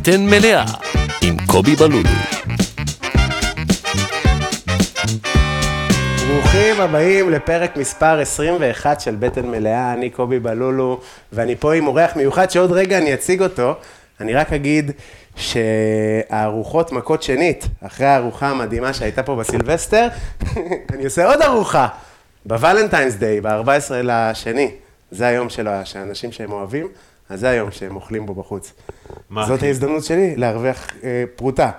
בטן מלאה עם קובי בלולו. ברוכים הבאים לפרק מספר 21 של בטן מלאה, אני קובי בלולו, ואני פה עם אורח מיוחד שעוד רגע אני אציג אותו. אני רק אגיד שהארוחות מכות שנית, אחרי הארוחה המדהימה שהייתה פה בסילבסטר, אני עושה עוד ארוחה, בוולנטיינס דיי, ב-14 לשני. זה היום של האנשים שהם אוהבים, אז זה היום שהם אוכלים בו בחוץ. מה, זאת? ההזדמנות שלי להרוויח אה, פרוטה.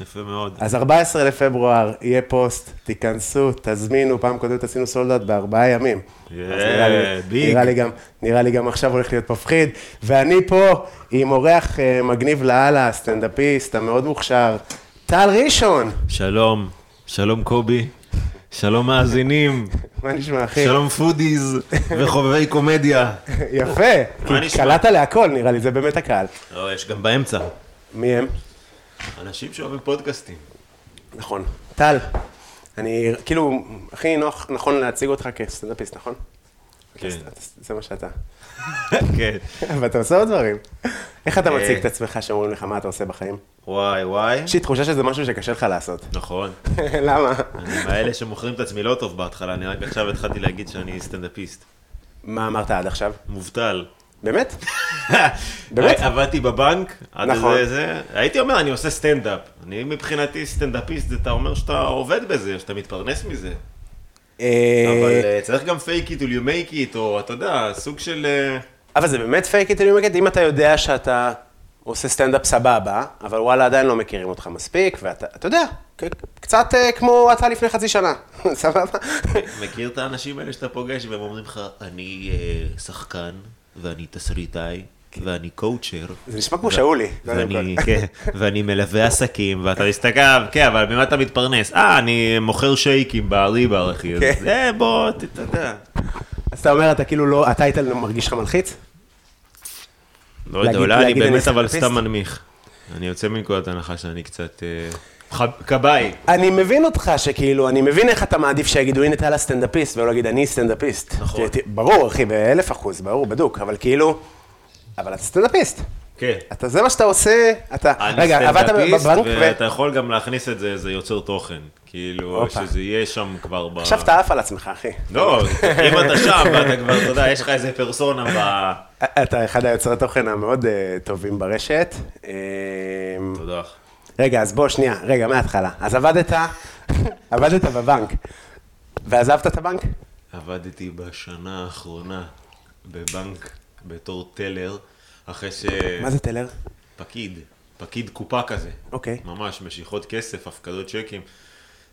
יפה מאוד. אז 14 לפברואר יהיה פוסט, תיכנסו, תזמינו, פעם קודמת עשינו sold out בארבעה ימים. לי- big. נראה לי גם, נראה לי גם עכשיו הולך להיות מפחיד. ואני פה עם אורח אה, מגניב לאללה, סטנדאפיסט המאוד מוכשר, טל ראשון. שלום, שלום קובי, שלום מאזינים, מה נשמע, אחי? שלום foodies וחובבי קומדיה. יפה. כי? קלעת להכל, נראה לי, זה באמת הקהל. לא, יש גם באמצע. מי הם? אנשים שאוהבים פודקאסטים. נכון. טל, אני, כאילו, הכי נוח, נכון להציג אותך כסטנדאפיסט, נכון? כן. זה מה שאתה. כן. אבל אתה עושה עוד דברים. איך אתה אה. מציג את עצמך שאומרים לך מה אתה עושה בחיים? וואי וואי. יש לי תחושה שזה משהו שקשה לך לעשות. נכון. למה? אני מאלה שמוכרים את עצמי לא טוב בהתחלה, אני רק עכשיו התחלתי להגיד שאני סטנדאפיסט. מה אמרת עד עכשיו? מובטל. באמת? באמת? עבדתי בבנק, עד נכון. איזה זה, הייתי אומר, אני עושה סטנדאפ. אני מבחינתי סטנדאפיסט, אתה אומר שאתה עובד בזה, שאתה מתפרנס מזה. אה, אבל אה, צריך גם fake it till you make it, או אתה יודע, סוג של... אה, אבל זה באמת fake it 'til you make it, אם אתה יודע שאתה עושה סטנדאפ סבבה, אבל וואלה עדיין לא מכירים אותך מספיק, ואתה, אתה יודע, קצת כמו אתה לפני חצי שנה, סבבה? מכיר את האנשים האלה שאתה פוגש והם אומרים לך, אני שחקן, ואני תסריטאי, ואני קואוצ'ר. זה נשמע כמו שאולי, קודם ואני. כן, ואני מלווה עסקים, ואתה מסתכל, כן, אבל ממה אתה מתפרנס? אה, אני מוכר שייקים בריבר, אחי. אז כן. בוא, אתה יודע. אז אתה אומר, אתה כאילו לא, אתה היית מרגיש לך מלחיץ? לא יודע, אולי אני באמת אבל סטנדאפיסט? סתם מנמיך. אני יוצא מנקודת הנחה שאני קצת... אה, כבאי. אני מבין אותך שכאילו, אני מבין איך אתה מעדיף שיגידו, הנה טל הסטנדאפיסט, ולא להגיד, אני סטנדאפיסט. נכון. ברור, אחי, באלף אחוז, ברור, בדוק, אבל כאילו, אבל אתה סטנדאפיסט. כן. אתה, זה מה שאתה עושה, אתה, אני רגע, עבדת בבנק, ו... ואתה יכול גם להכניס את זה, איזה יוצר תוכן. כאילו, הופה. שזה יהיה שם כבר ב... עכשיו אתה עף על עצמך, אחי. לא, אם אתה שם, ואתה כבר, אתה יודע, יש לך איזה פרסונה ב... אתה אחד היוצרי תוכן המאוד אה, טובים ברשת. אה, תודה. רגע, אז בוא, שנייה, רגע, מההתחלה. אז עבדת, עבדת בבנק, ועזבת את הבנק? עבדתי בשנה האחרונה בבנק בתור טלר, אחרי ש... מה זה טלר? פקיד, פקיד קופה כזה. אוקיי. ממש, משיכות כסף, הפקדות צ'קים.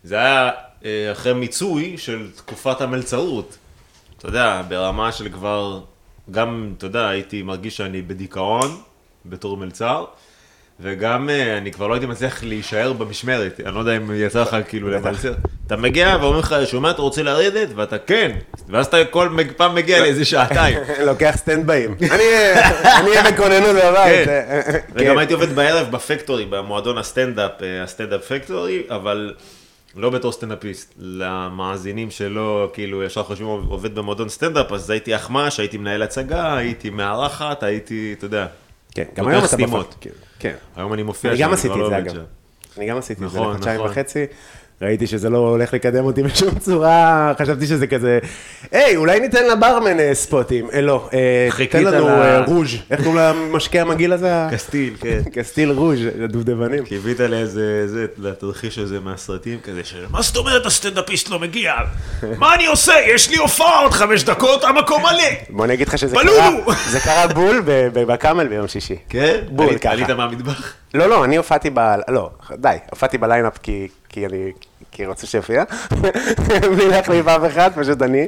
זה היה אה, אחרי מיצוי של תקופת המלצרות. אתה יודע, ברמה של כבר, גם, אתה יודע, הייתי מרגיש שאני בדיכאון בתור מלצר, וגם אה, אני כבר לא הייתי מצליח להישאר במשמרת. אני לא יודע אם יצא לך כאילו למלצר. אתה מגיע ואומרים לך, שומע, אתה רוצה לרדת? ואתה כן. ואז אתה כל פעם מגיע לאיזה שעתיים. לוקח סטנדבאים. אני אהיה בכוננות בבית. כן. וגם כן. הייתי עובד בערב בפקטורי, במועדון הסטנדאפ, אה, הסטנדאפ פקטורי, אבל לא בתור סטנדאפיסט. למאזינים שלא, כאילו, ישר חושבים עובד במועדון סטנדאפ, אז הייתי אחמ"ש, הייתי מנהל הצגה, הייתי מארחת, הייתי, אתה יודע. כן, גם היום אתה סתימות. כן. היום אני מופיע אני שם, גם כבר עשיתי לא את זה עובד אגב. שם. אני גם עשיתי את זה נכון, לחודשיים נכון. וחצי. ראיתי שזה לא הולך לקדם אותי בשום צורה, חשבתי שזה כזה, היי, אולי ניתן לברמן אה, ספוטים. אה, לא, אה, תן לנו אה, רוז'. איך קוראים למשקה המגעיל הזה? קסטיל, כן. קסטיל רוז', הדובדבנים. קיווית לאיזה, זה, לתרחיש הזה מהסרטים כזה, של מה זאת אומרת הסטנדאפיסט לא מגיע? מה אני עושה? יש לי הופעה עוד חמש דקות, המקום מלא. בוא אני אגיד לך שזה! קרה, זה קרה בול בקאמל ביום שישי. כן? בול, ככה. עלית מהמטבח? לא, לא, אני הופעתי ב... לא, די, הופעתי בליינאפ כי, כי אני... כי רוצה שיופיע, בלי להחליף אף אחד, פשוט אני,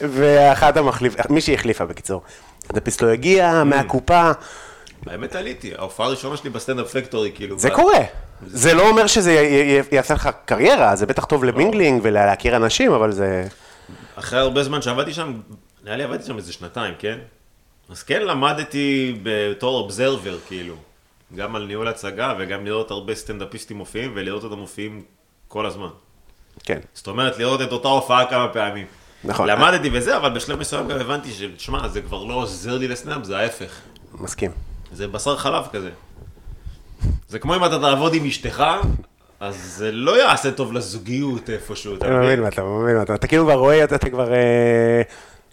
ואחת המחליף, מישהי החליפה בקיצור. הסטנדאפיסט לא הגיע, מהקופה, האמת עליתי, ההופעה הראשונה שלי בסטנדאפ פקטורי, כאילו. זה קורה. זה לא אומר שזה יעשה לך קריירה, זה בטח טוב ל mingling ולהכיר אנשים, אבל זה... אחרי הרבה זמן שעבדתי שם, נראה לי עבדתי שם איזה שנתיים, כן? אז כן למדתי בתור observer, כאילו. גם על ניהול הצגה וגם לראות הרבה סטנדאפיסטים מופיעים ולראות אותם מופיעים כל הזמן. כן. זאת אומרת, לראות את אותה הופעה כמה פעמים. נכון. למדתי וזה, אבל בשלב מסוים גם הבנתי ששמע, זה כבר לא עוזר לי לסטנדאפ, זה ההפך. מסכים. זה בשר חלב כזה. זה כמו אם אתה תעבוד עם אשתך, אז זה לא יעשה טוב לזוגיות איפשהו, אתה אני מבין מבין? מה אתה מבין מה אתה, אתה כאילו כבר רואה, אתה כבר, אה,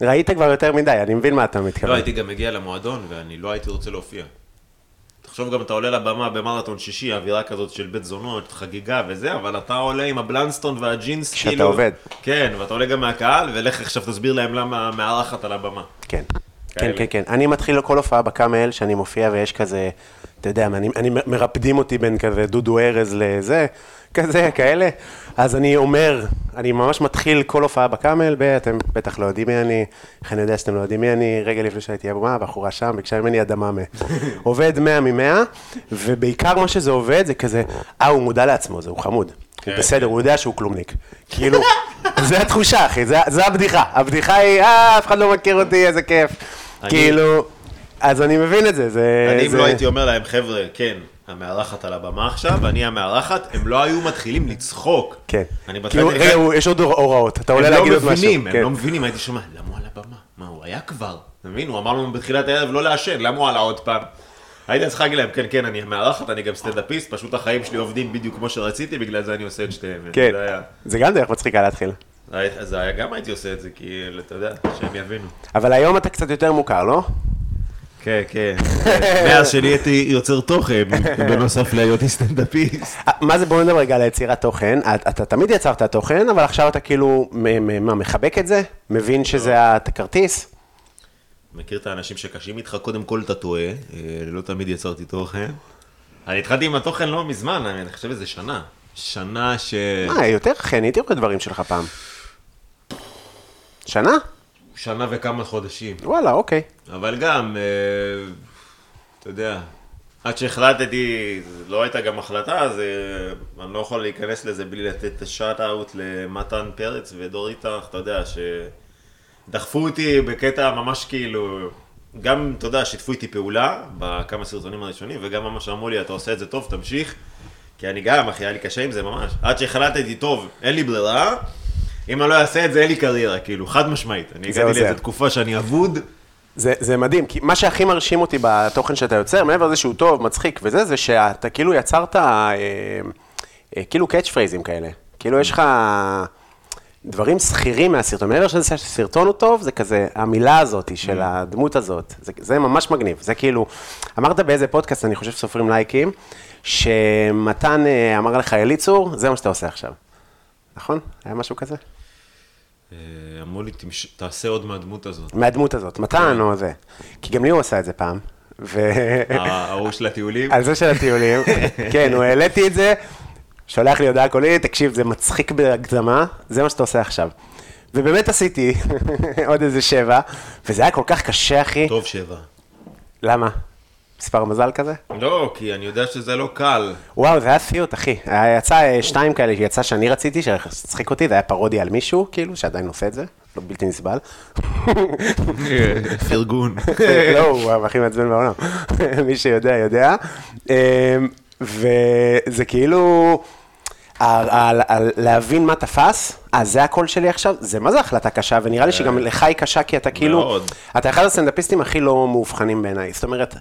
ראית כבר יותר מדי, אני מבין מה אתה לא, מתכוון. הייתי גם מגיע למועדון ואני לא הייתי רוצה להופיע. תחשוב גם, אתה עולה לבמה במרתון שישי, אווירה כזאת של בית זונות, חגיגה וזה, אבל אתה עולה עם הבלנסטון והג'ינס, כשאתה כאילו... עובד. כן, ואתה עולה גם מהקהל, ולך עכשיו תסביר להם למה מארחת על הבמה. כן. כן. כן, כן. אני מתחיל כל הופעה בקאמל, שאני מופיע ויש כזה, אתה יודע, אני, אני מרפדים אותי בין כזה דודו ארז לזה, כזה, כאלה. אז אני אומר, אני ממש מתחיל כל הופעה בקאמל, ב- אתם בטח לא יודעים מי אני, איך אני יודע שאתם לא יודעים מי אני, רגע לפני שהייתי הבמה, הבחורה שם ביקשה ממני אדממה. עובד 100 מ-100, ובעיקר מה שזה עובד זה כזה, אה, הוא מודע לעצמו, זה, הוא חמוד. הוא בסדר, הוא יודע שהוא כלומניק. כאילו, זה התחושה, אחי, זה, זה הבדיחה. הבדיחה היא, אה, אף אחד לא מכיר אותי, איזה כיף. כאילו, אז אני מבין את זה, זה... אני, אם זה... לא הייתי אומר להם, חבר'ה, כן, המארחת על הבמה עכשיו, ואני המארחת, הם לא היו מתחילים לצחוק. כן. אני כאילו. רגע, יש עוד הוראות, אתה עולה הם להגיד לא עוד משהו. מבינים, הם. לא מבינים, הייתי שומע, למה הוא על הבמה? מה, הוא היה כבר? אתה מבין? הוא אמר לנו בתחילת הערב לא לעשן, למה הוא עלה עוד פעם? הייתי צריך להגיד להם, כן, כן, אני המארחת, אני גם סטנדאפיסט, פשוט החיים שלי עובדים בדיוק כמו שרציתי, בגלל זה אני עושה את שתיהם. כן, זה גם דרך מצחיקה להתחיל. אז גם הייתי עושה את זה, כי, אתה יודע, שהם יבינו. אבל היום אתה קצת יותר מוכר, לא? כן, כן. מאז שנהייתי יוצר תוכן, בנוסף להיותי סטנדאפיסט. אה, מה זה, בוא נדבר רגע על יצירת תוכן. אתה, תמיד יצרת תוכן, אבל עכשיו אתה כאילו, מה, מחבק את זה? מבין שזה הכרטיס? מכיר את האנשים שקשים איתך, קודם כל אתה טועה, אה, לא תמיד יצרתי תוכן. אני התחלתי עם התוכן לא מזמן, אני חושב איזה שנה. שנה ש... מה, יותר אחי, אני הייתי רואה דברים שלך פעם. שנה? שנה וכמה חודשים. וואלה, אוקיי. אבל גם, אה, אתה יודע, עד שהחלטתי, לא הייתה גם החלטה, אז אה, אני לא יכול להיכנס לזה בלי לתת את השאט אאוט למתן פרץ ודור איתך, אתה יודע, שדחפו אותי בקטע ממש כאילו, גם, אתה יודע, שיתפו איתי פעולה בכמה סרטונים הראשונים, וגם ממש אמרו לי, אתה עושה את זה טוב, תמשיך. כי אני גם, אחי, היה לי קשה עם זה ממש. עד שהחלטתי, טוב, אין לי ברירה, אם אני לא אעשה את זה, אין לי קריירה, כאילו, חד משמעית. אני הגעתי. לאיזו תקופה שאני אבוד. זה, זה מדהים, כי מה שהכי מרשים אותי בתוכן שאתה יוצר, מעבר לזה שהוא טוב, מצחיק וזה, זה שאתה כאילו יצרת אה, אה, כאילו קאץ' פרייזים כאלה. כאילו יש לך דברים שכירים מהסרטון. מעבר לזה שהסרטון הוא טוב, זה כזה, המילה הזאת של הדמות הזאת, זה, זה ממש מגניב. זה כאילו, אמרת באיזה פודקאסט, אני חושב סופרים לייקים, שמתן אה, אמר לך, אליצור, זה מה שאתה עושה עכשיו. נכון? היה משהו כזה? אה, אמרו לי, "תמש- תעשה עוד מהדמות הזאת. מהדמות הזאת, מתן או זה. כי גם לי הוא עשה את זה פעם. ו... ההוא של הטיולים. על זה של הטיולים, כן, הוא העליתי את זה, שולח לי הודעה קולית, תקשיב, זה מצחיק בהגזמה, זה מה שאתה עושה עכשיו. ובאמת עשיתי עוד איזה שבע, וזה היה כל כך קשה, אחי. טוב שבע. למה? מספר מזל כזה? לא, כי אני יודע שזה לא קל. וואו, זה היה סיוט, אחי. יצא אה, שתיים כאלה, יצא שאני רציתי, שהצחיק אותי, זה היה פרודיה על מישהו, כאילו, שעדיין עושה את זה, לא בלתי נסבל. פרגון. לא, הוא הכי מעצבן בעולם. מי שיודע, יודע. אמ, וזה כאילו, להבין מה תפס, אה, זה הקול שלי עכשיו, זה מה זה החלטה קשה, ונראה לי שגם לך היא קשה, כי אתה כאילו. אתה אחד הסטנדאפיסטים הכי לא מאובחנים בעיניי. זאת אומרת,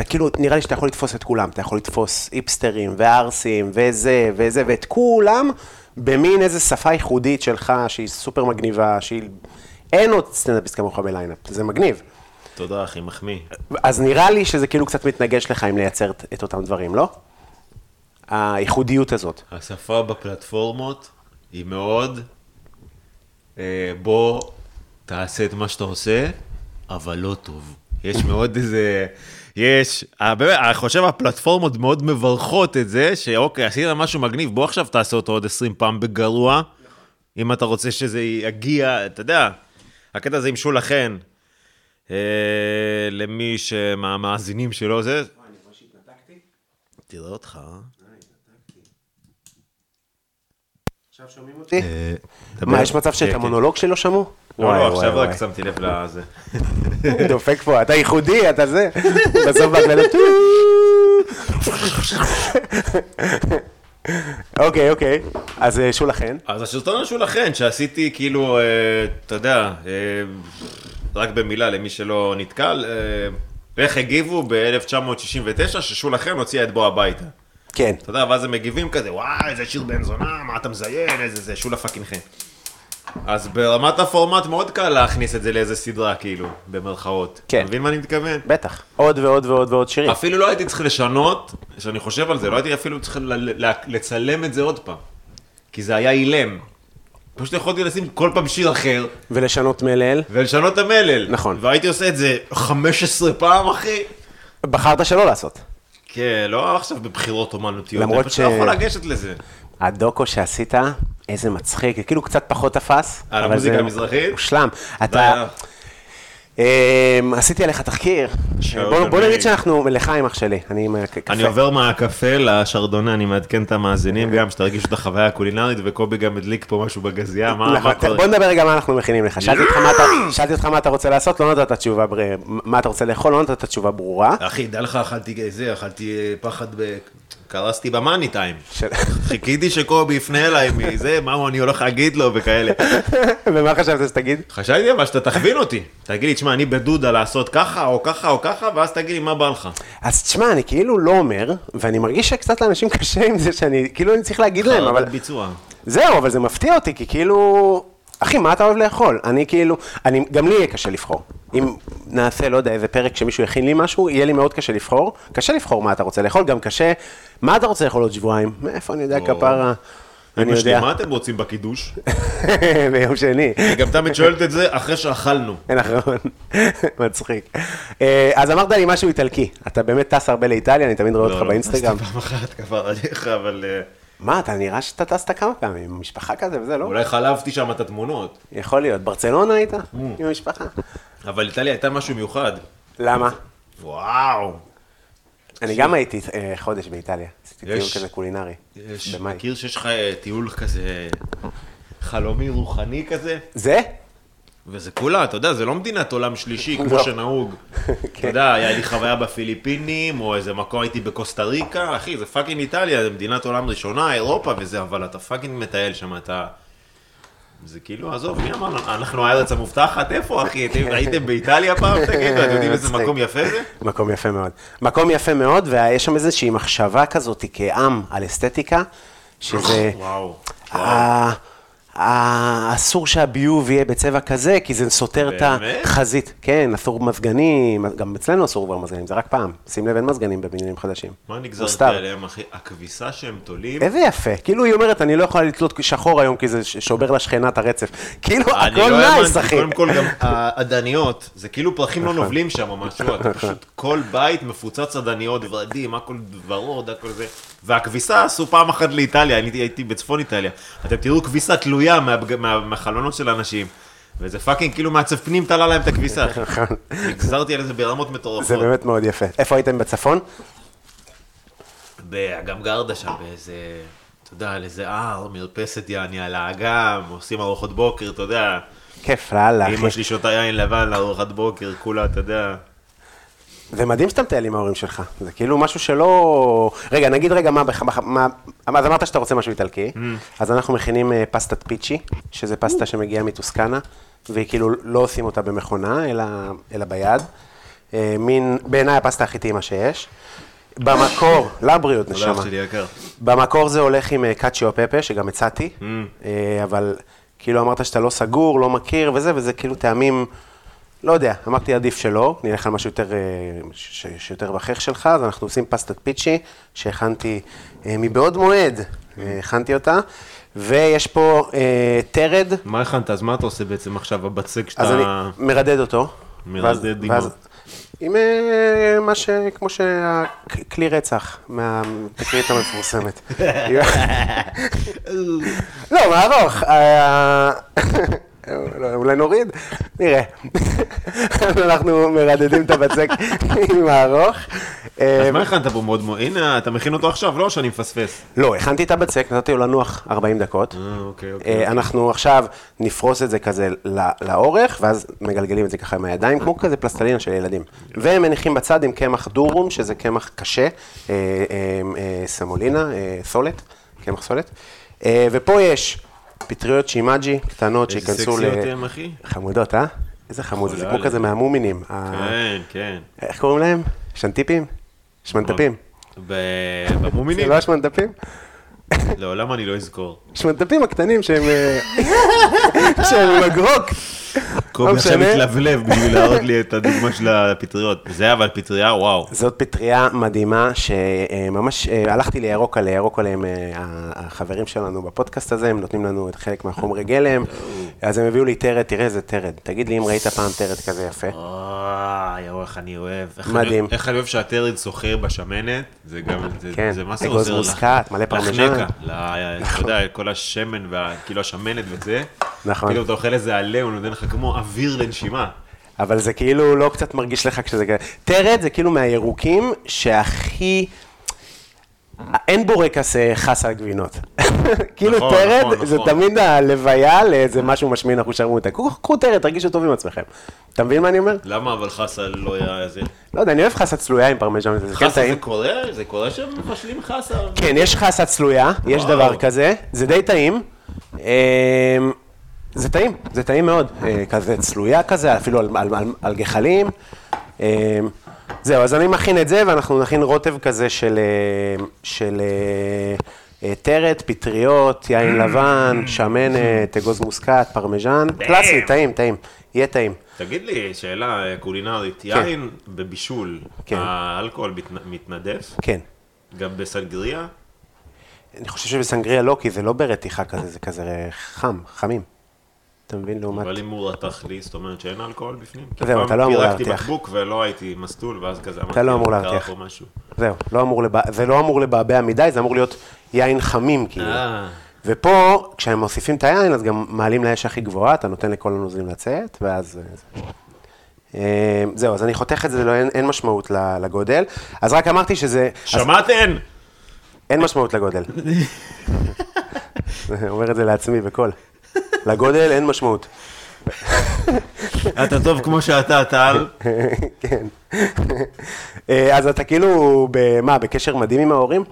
אתה כאילו, נראה לי שאתה יכול לתפוס את כולם, אתה יכול לתפוס היפסטרים וערסים וזה וזה, ואת כולם במין איזה שפה ייחודית שלך, שהיא סופר מגניבה, שהיא... אין עוד סטנדאפיסט כמוך בליינאפ, זה מגניב. תודה, אחי, מחמיא. אז נראה לי שזה כאילו קצת מתנגש לך אם לייצר את- את אותם דברים, לא? הייחודיות הזאת. השפה בפלטפורמות היא מאוד, אה, בוא תעשה את מה שאתה עושה, אבל לא טוב. יש מאוד איזה, יש, אה, באמת, אני חושב הפלטפורמות מאוד מברכות את זה, שאוקיי, עשית משהו מגניב, בוא עכשיו תעשה אותו עוד 20 פעם בגרוע, אם אתה רוצה שזה יגיע, אתה יודע, הקטע הזה עם שולה חן, אה, למי שמהמאזינים שלו זה, תראה אותך, אה? אה, מה, יש מצב שאת כן, כן. המונולוג לא שמעו? לא, לא, עכשיו רק. שמתי לב לזה. דופק פה, אתה ייחודי, אתה זה. בסוף בהקלטת... אוקיי, אוקיי. אז אה, שולה חן. אז הסרטון הוא לכן, שעשיתי כאילו, אה, אתה יודע, אה, רק במילה למי שלא נתקל, איך הגיבו ב-1969 ששולה חן הוציאה את בוא הביתה. כן. אתה יודע, ואז הם מגיבים כזה, וואי, איזה שיר בן זונה, מה אתה מזיין, איזה זה, שולה fucking חן. אז ברמת הפורמט מאוד קל להכניס את זה לאיזה סדרה, כאילו, במרכאות. כן. מבין מה אני מתכוון? בטח. עוד ועוד ועוד ועוד שירים. אפילו לא הייתי צריך לשנות, כשאני חושב על זה, לא הייתי אפילו צריך לצלם את זה עוד פעם. כי זה היה אילם. פשוט יכולתי לשים כל פעם שיר אחר, ולשנות מלל. ולשנות את המלל. נכון. והייתי עושה את זה 15 פעם, אחי. בחרת שלא לעשות. כן, לא עכשיו בבחירות אומנותיות. למרות אני פשוט ש- לא יכול לגשת לזה. הדוקו שעשית, איזה מצחיק, כאילו קצת פחות תפס. על המוזיקה המזרחית? מושלם. די, אתה. אמ, עשיתי עליך תחקיר. בוא. נגיד שאנחנו, לחיים אח שלי, אני עם הקפה. אני עובר מהקפה לשרדונה, אני מעדכן את המאזינים גם, שתרגישו את החוויה הקולינרית, וקובי גם הדליק פה משהו בגזייה, מה נכון, קורה? בוא נדבר רגע מה אנחנו מכינים לך. שאלתי אותך מה אתה- רוצה לעשות, לא נתת תשובה, מה אתה רוצה לאכול, לא נתת תשובה ברורה. אחי, דע לך, אכלתי זה, אכלתי אה, פחד ב... קרסתי במאני טיים. חיכיתי שקובי יפנה אליי מזה, מה אני הולך להגיד לו וכאלה. ומה חשבת שתגיד? חשבתי אבל שאתה תכווין אותי. תגיד לי, תשמע, אני בדודה לעשות ככה או ככה או ככה, ואז תגיד לי מה בא לך. אז תשמע, אני כאילו לא אומר, ואני מרגיש שקצת לאנשים קשה עם זה שאני, כאילו אני צריך להגיד להם, אבל... חרדת ביצוע. זהו, אבל זה מפתיע אותי, כי כאילו... אחי, מה אתה אוהב לאכול? אני כאילו, אני, גם לי יהיה קשה לבחור. אם נעשה, לא יודע, איזה פרק שמישהו יכין לי משהו, יהיה לי מאוד קשה לבחור. קשה לבחור מה אתה רוצה לאכול, גם קשה, מה אתה רוצה לאכול עוד שבועיים? מאיפה אני יודע, או. כפרה? אני יודע. מה אתם רוצים בקידוש? ביום שני. היא גם תמיד שואלת את זה אחרי שאכלנו. נכון, מצחיק. אה, אז אמרת לי משהו איטלקי, אתה באמת טס הרבה לאיטליה, אני תמיד רואה אותך לא, לא, באינסטגרם. טסתי פעם אחת כבר עליך, אבל אה, מה, אתה נראה שאתה טסת כמה פעמים, עם משפחה כזה וזה, לא? אולי חלמתי שם את התמונות. יכול להיות. ברצלונה היית? מממ. עם המשפחה? אבל איטליה הייתה משהו מיוחד. למה? וואו. אני גם הייתי אה, חודש באיטליה. עשיתי טיול כזה קולינרי. יש. מכיר שיש לך אה, טיול כזה חלומי רוחני כזה? זה? וזה כולה, אתה יודע, זה לא מדינת עולם שלישי, כמו לא. שנהוג. אתה כן. יודע, היה לי חוויה בפיליפינים, או איזה מקום הייתי בקוסטה ריקה, אחי, זה fucking איטליה, זה מדינת עולם ראשונה, אירופה וזה, אבל אתה fucking מטייל שם, אתה... זה כאילו, עזוב, מי אמר, אנחנו הארץ המובטחת, איפה אחי? הייתם באיטליה פעם? תגידו, אתם יודעים איזה. מקום יפה זה? מקום יפה מאוד. מקום יפה מאוד, ויש שם איזושהי מחשבה כזאת כעם על אסתטיקה, שזה... וואו. אסור שהביוב יהיה בצבע כזה, כי זה סותר את? החזית. כן, אסור מזגנים, גם אצלנו אסור כבר מזגנים, זה רק פעם. שים לב, אין מזגנים בבניינים חדשים. מה סתיו. עליהם, אחי? הכביסה שהם תולים, איזה יפה. כאילו היא אומרת, אני לא יכולה לתלות שחור היום, כי זה שובר לשכנה את הרצף. כאילו, הכל לא nice, אחי. קודם כל גם העדניות, זה כאילו פרחים לא נכון. נובלים שם או משהו, אתה פשוט כל בית מפוצץ עדניות, ורדים, הכל ורוד, הכל זה. והכביסה עשו פעם אחת לאיטליה, אני הייתי בצפון איטליה. אתם תראו כביסה תלויה מהבג- מה- מהחלונות של האנשים. וזה fucking כאילו מעצב פנים תלה להם את הכביסה. אחי. נכון. נגנבתי על זה ברמות מטורפות. זה באמת מאוד יפה. איפה הייתם בצפון? באגם גרדה שם, באיזה, אתה יודע, על איזה הר, מרפסת יעני על האגם, עושים ארוחות בוקר, אתה יודע. כיף לאללה. אמא שלי שותה יין לבן לארוחת בוקר, כולה, אתה יודע. זה מדהים שאתה מטייל עם ההורים שלך. זה כאילו משהו שלא... רגע, נגיד רגע מה... בח- מה... אז אמרת שאתה רוצה משהו איטלקי, אז אנחנו מכינים אה, פסטת פיצ'י, שזה פסטה שמגיעה מטוסקנה, והיא כאילו לא עושים אותה במכונה, אלא, אלא ביד. אה, מין, בעיניי הפסטה הכי טעימה שיש. במקור, לבריאות, תודה נשמה. אח שלי יקר. במקור זה הולך עם אה, קאצ'יו פפה, שגם הצעתי, אה, אבל כאילו אמרת שאתה לא סגור, לא מכיר וזה, וזה כאילו טעמים, לא יודע, אמרתי עדיף שלא, נלך על משהו יותר, אה, שיותר בחך שלך, אז אנחנו עושים פסטת פיצ'י, שהכנתי אה, מבעוד מועד, אה, הכנתי אותה, ויש פה אה, תרד, מה הכנת? אז מה אתה עושה בעצם עכשיו, הבצק שאתה... אז אני מרדד אותו. מרדד ואז- עם מה ש... כמו שהכלי רצח, מהתקרית המפורסמת. לא, מה ארוך? אה, אולי נוריד? נראה. אנחנו מרדדים את הבצק עם הארוך. אה, אז מה הכנת פה מאוד מאוד? הנה, אתה מכין אותו עכשיו, לא שאני מפספס. לא, הכנתי את הבצק, נתתי לו לנוח 40 דקות. אה, אוקיי, אוקיי. אה, אנחנו עכשיו נפרוס את זה כזה לא- לאורך, ואז מגלגלים את זה ככה עם הידיים, כמו כזה פלסטלינה של ילדים. ומניחים בצד עם קמח דורום, שזה קמח קשה, אה, אה, אה, סמולינה, אה, סולת, קמח סולת. אה, ופה יש פטריות שימאג'י קטנות איזה שייכנסו ל... סקסיות הם, אחי. חמודות, אה? איזה חמוד, זה כמו עליהם. כזה מהמומינים. כן, כן. איך קוראים להם? שנטיפים? שמנטפים. ב- זה במומינים, לא השמנדפים? לעולם אני לא אזכור. השמנדפים הקטנים שהם... אה, שהם עם הגרוק. קובי עכשיו משנה. מתלבלב בשביל להראות לי את הדוגמה של הפטריות. זה אבל פטריה, וואו. זאת פטריה מדהימה, שממש אה, הלכתי לירוקה, לירוקה להם אה, החברים שלנו בפודקאסט הזה, הם נותנים לנו את חלק מהחומרי גלם, אז הם הביאו לי תרד, תראה איזה תרד. תגיד לי אם ראית פעם תרד כזה יפה. יואו, איך אני אוהב. מדהים. איך אני אוהב שהתרד שוחה בשמנת, זה גם, זה- כן, זה מה זה אגוז עוזר מוסקת, מלא פרמיז'ן. לחנקה, ל- אתה יודע, כל השמן, כאילו השמנת וזה. נכון. כאילו אתה אוכל איזה עלה, הוא נותן לך כמו אוויר לנשימה. אבל זה כאילו לא קצת מרגיש לך כשזה כזה. תרד זה כאילו מהירוקים שהכי... אין בורקס חסה וגבינות. כאילו נכון, תרד נכון, זה נכון. תמיד הלוויה לאיזה משהו משמין אחושרמוטה. קחו קחו תרד, תרגישו טוב עם עצמכם. אתה מבין מה אני אומר? למה אבל חסה לא היה איזה... לא יודע, אני אוהב חסה צלויה עם פרמיז'ן, כן חסה זה. קורה? זה קורה שהם מבשלים חסה? כן, יש חסה צלויה, יש. דבר כזה, זה די טעים. זה טעים, זה טעים מאוד, אה, כזה צלויה כזה, אפילו על, על, על, על גחלים. אמ, זהו, אז אני מכין את זה, ואנחנו נכין רוטב כזה של, אה, של אה, אה, תרד, פטריות, יין לבן, שמנת, אגוז מוסקת, פרמיז'ן. קלאסי, טעים, טעים, יהיה טעים. תגיד לי, שאלה אה, קולינרית, יין בבישול, כן. האלכוהול מתנ- מתנדף? כן. גם בסנגריה? אני חושב שבסנגריה לא, כי זה לא ברתיחה כזה, זה כזה אה, חם, חמים. אתה מבין? לעומת... אבל אם הוא רתח לי, זאת אומרת שאין אלכוהול בפנים? כי זהו, פעם אתה לא אמור פירקתי להרתיח. בקבוק ולא הייתי מסטול, ואז כזה אמרתי, לא אמור להרתיח. זהו, לא אמור לבע... זה לא אמור לבעבע מדי, זה אמור להיות יין חמים, כאילו. אה, ופה, כשהם מוסיפים את היין, אז גם מעלים לאש הכי גבוהה, אתה נותן לכל הנוזלים לצאת, ואז... אה. אה, זהו, אז אני חותך את זה, לא, אין, אין משמעות לגודל. אז רק אמרתי שזה... אז שמעתם? אין משמעות לגודל. אומר את זה לעצמי בקול. לגודל אין משמעות. אתה טוב כמו שאתה, טל. כן. אה, אז אתה כאילו, מה, בקשר מדהים עם ההורים?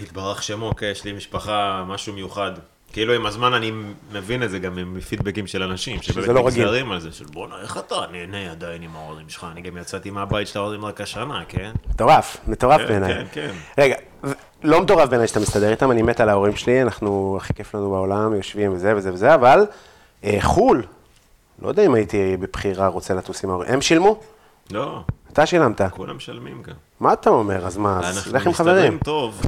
התברך שמו, כן, יש לי משפחה, משהו מיוחד. כאילו עם הזמן אני מבין את זה גם מפידבקים של אנשים, שבאמת לא רגיל. נגזרים על זה, של בואנה, איך אתה נהנה עדיין עם ההורים שלך, אני גם יצאתי מהבית של ההורים רק השנה, כן? מטורף, מטורף כן, בעיניי. כן, כן. רגע, לא מטורף בעיניי שאתה מסתדר איתם, אני מת על ההורים שלי, אנחנו, הכי כיף לנו בעולם, יושבים וזה וזה וזה, אבל אה, חו"ל, לא יודע אם הייתי בבחירה רוצה לטוס עם ההורים. הם שילמו? לא, אתה שילמת. כולם משלמים גם. מה אתה אומר? אז מה, אז אנחנו לך עם מסתדרים חברים. טוב,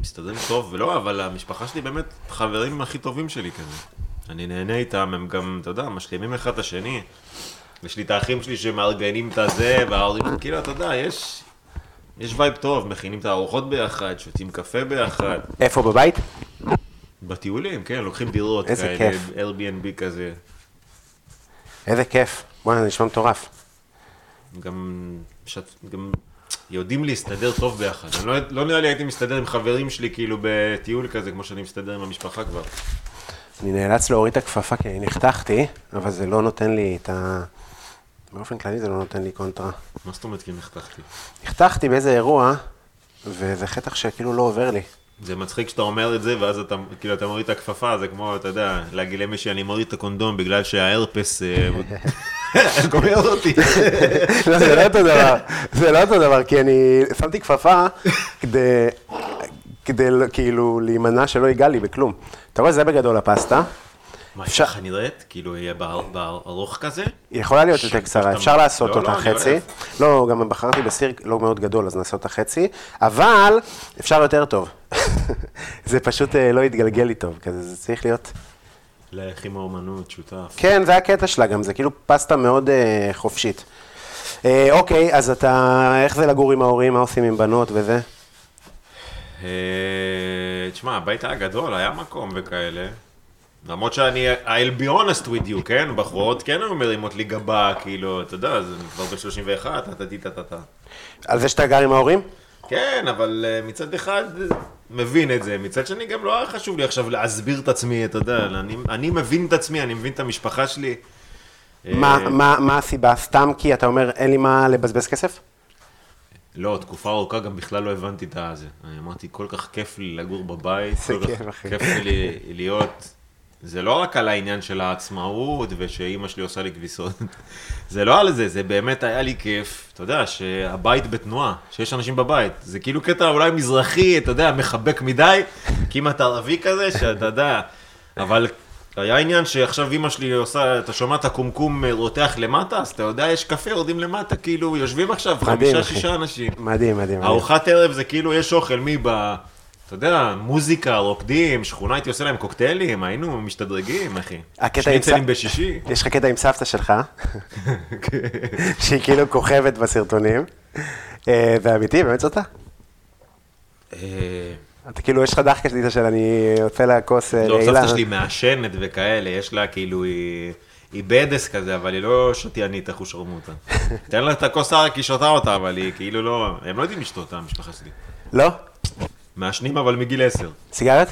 מסתדרים טוב, ולא, אבל המשפחה שלי באמת חברים הכי טובים שלי כזה. אני נהנה איתם, הם גם, אתה יודע, משלימים אחד את השני. יש לי את האחים שלי שמארגנים את הזה, וההורים, כאילו, אתה יודע, יש, יש וייב טוב, מכינים את הארוחות ביחד, שותים קפה ביחד. איפה, בבית? בטיולים, כן, לוקחים דירות איזה כאלה, כיף. Airbnb כזה. איזה כיף. בוא'נה, זה נשמע מטורף. גם, שת, גם יודעים להסתדר טוב ביחד. אני לא, לא נראה לי הייתי מסתדר עם חברים שלי, כאילו, בטיול כזה, כמו שאני מסתדר עם המשפחה כבר. אני נאלץ להוריד את הכפפה כי אני נחתכתי, אבל זה לא נותן לי את ה... באופן כללי זה לא נותן לי קונטרה. מה זאת אומרת כי נחתכתי? נחתכתי באיזה אירוע, וזה חטח שכאילו לא עובר לי. זה מצחיק שאתה אומר את זה, ואז אתה, כאילו, אתה מוריד את הכפפה, זה כמו, אתה יודע, להגיד למישהי, אני מוריד את הקונדום בגלל שההרפס אה, גומר אותי. לא, זה לא אותו דבר, זה לא אותו דבר, כי אני שמתי כפפה כדי, כדי כאילו להימנע שלא ייגע לי בכלום. אתה רואה, זה בגדול הפסטה. מה, אפשר- איך נראית? כאילו, יהיה באר- בארוך כזה? היא יכולה להיות יותר קצרה, אפשר לעשות לא, אותה לא, חצי. לא, גם בחרתי בסיר לא מאוד גדול, אז נעשה אותה חצי, אבל אפשר יותר טוב. זה פשוט אה, לא יתגלגל לי טוב, כזה, זה צריך להיות... לך עם האומנות, שותף. כן, זה הקטע שלה גם, זה כאילו פסטה מאוד אה, חופשית. אה, אוקיי, אז אתה, איך זה לגור עם ההורים, מה עושים עם בנות וזה? אה, תשמע, הבית היה גדול, היה מקום וכאלה. למרות שאני, I'll be honest with you, כן? בחורות כן היו מרימות לי גבה, כאילו, אתה יודע, זה כבר ב-31, טה-טה-טה-טה. על זה שאתה גר עם ההורים? כן, אבל אה, מצד אחד מבין את זה, מצד שני גם לא היה חשוב לי עכשיו להסביר את עצמי, אתה יודע, אני, אני מבין את עצמי, אני מבין את המשפחה שלי. מה, אה, מה, מה הסיבה? סתם כי אתה אומר, אין לי מה לבזבז כסף? לא, תקופה ארוכה גם בכלל לא הבנתי את הזה. אני אמרתי, כל כך כיף לי לגור בבית, כל כך אחי. כיף לי להיות זה לא רק על העניין של העצמאות ושאימא שלי עושה לי כביסות. זה לא על זה, זה באמת היה לי כיף, אתה יודע, שהבית בתנועה, שיש אנשים בבית. זה כאילו קטע אולי מזרחי, אתה יודע, מחבק מדי, כמעט ערבי כזה, שאתה יודע, אבל היה עניין שעכשיו אימא שלי עושה, אתה שומע את הקומקום רותח למטה, אז אתה יודע, יש קפה, יורדים למטה, כאילו, יושבים עכשיו מדהים, חמישה, אחי. שישה אנשים. מדהים. מדהים. ארוחת ערב זה כאילו יש אוכל, מי בא, אתה יודע, מוזיקה, רוקדים, שכונה הייתי עושה להם קוקטיילים, היינו משתדרגים, אחי. שניצלים בשישי. יש לך קטע עם סבתא שלך, שהיא כאילו כוכבת בסרטונים, אה, ואמיתי, באמת זאתה? אה, אתה כאילו, יש לך דחקה שתית של אני עושה לה כוס אה, לא, לעילה. סבתא שלי מעשנת וכאלה, יש לה כאילו, היא... היא בדס כזה, אבל היא לא שתיינית, איך הוא שרמוטה. תן לה את הכוס ערק, היא שותה אותה, אבל היא כאילו לא... הם לא יודעים לשתות, המשפחה שלי. לא? מעשנים אבל מגיל עשר. סיגרת?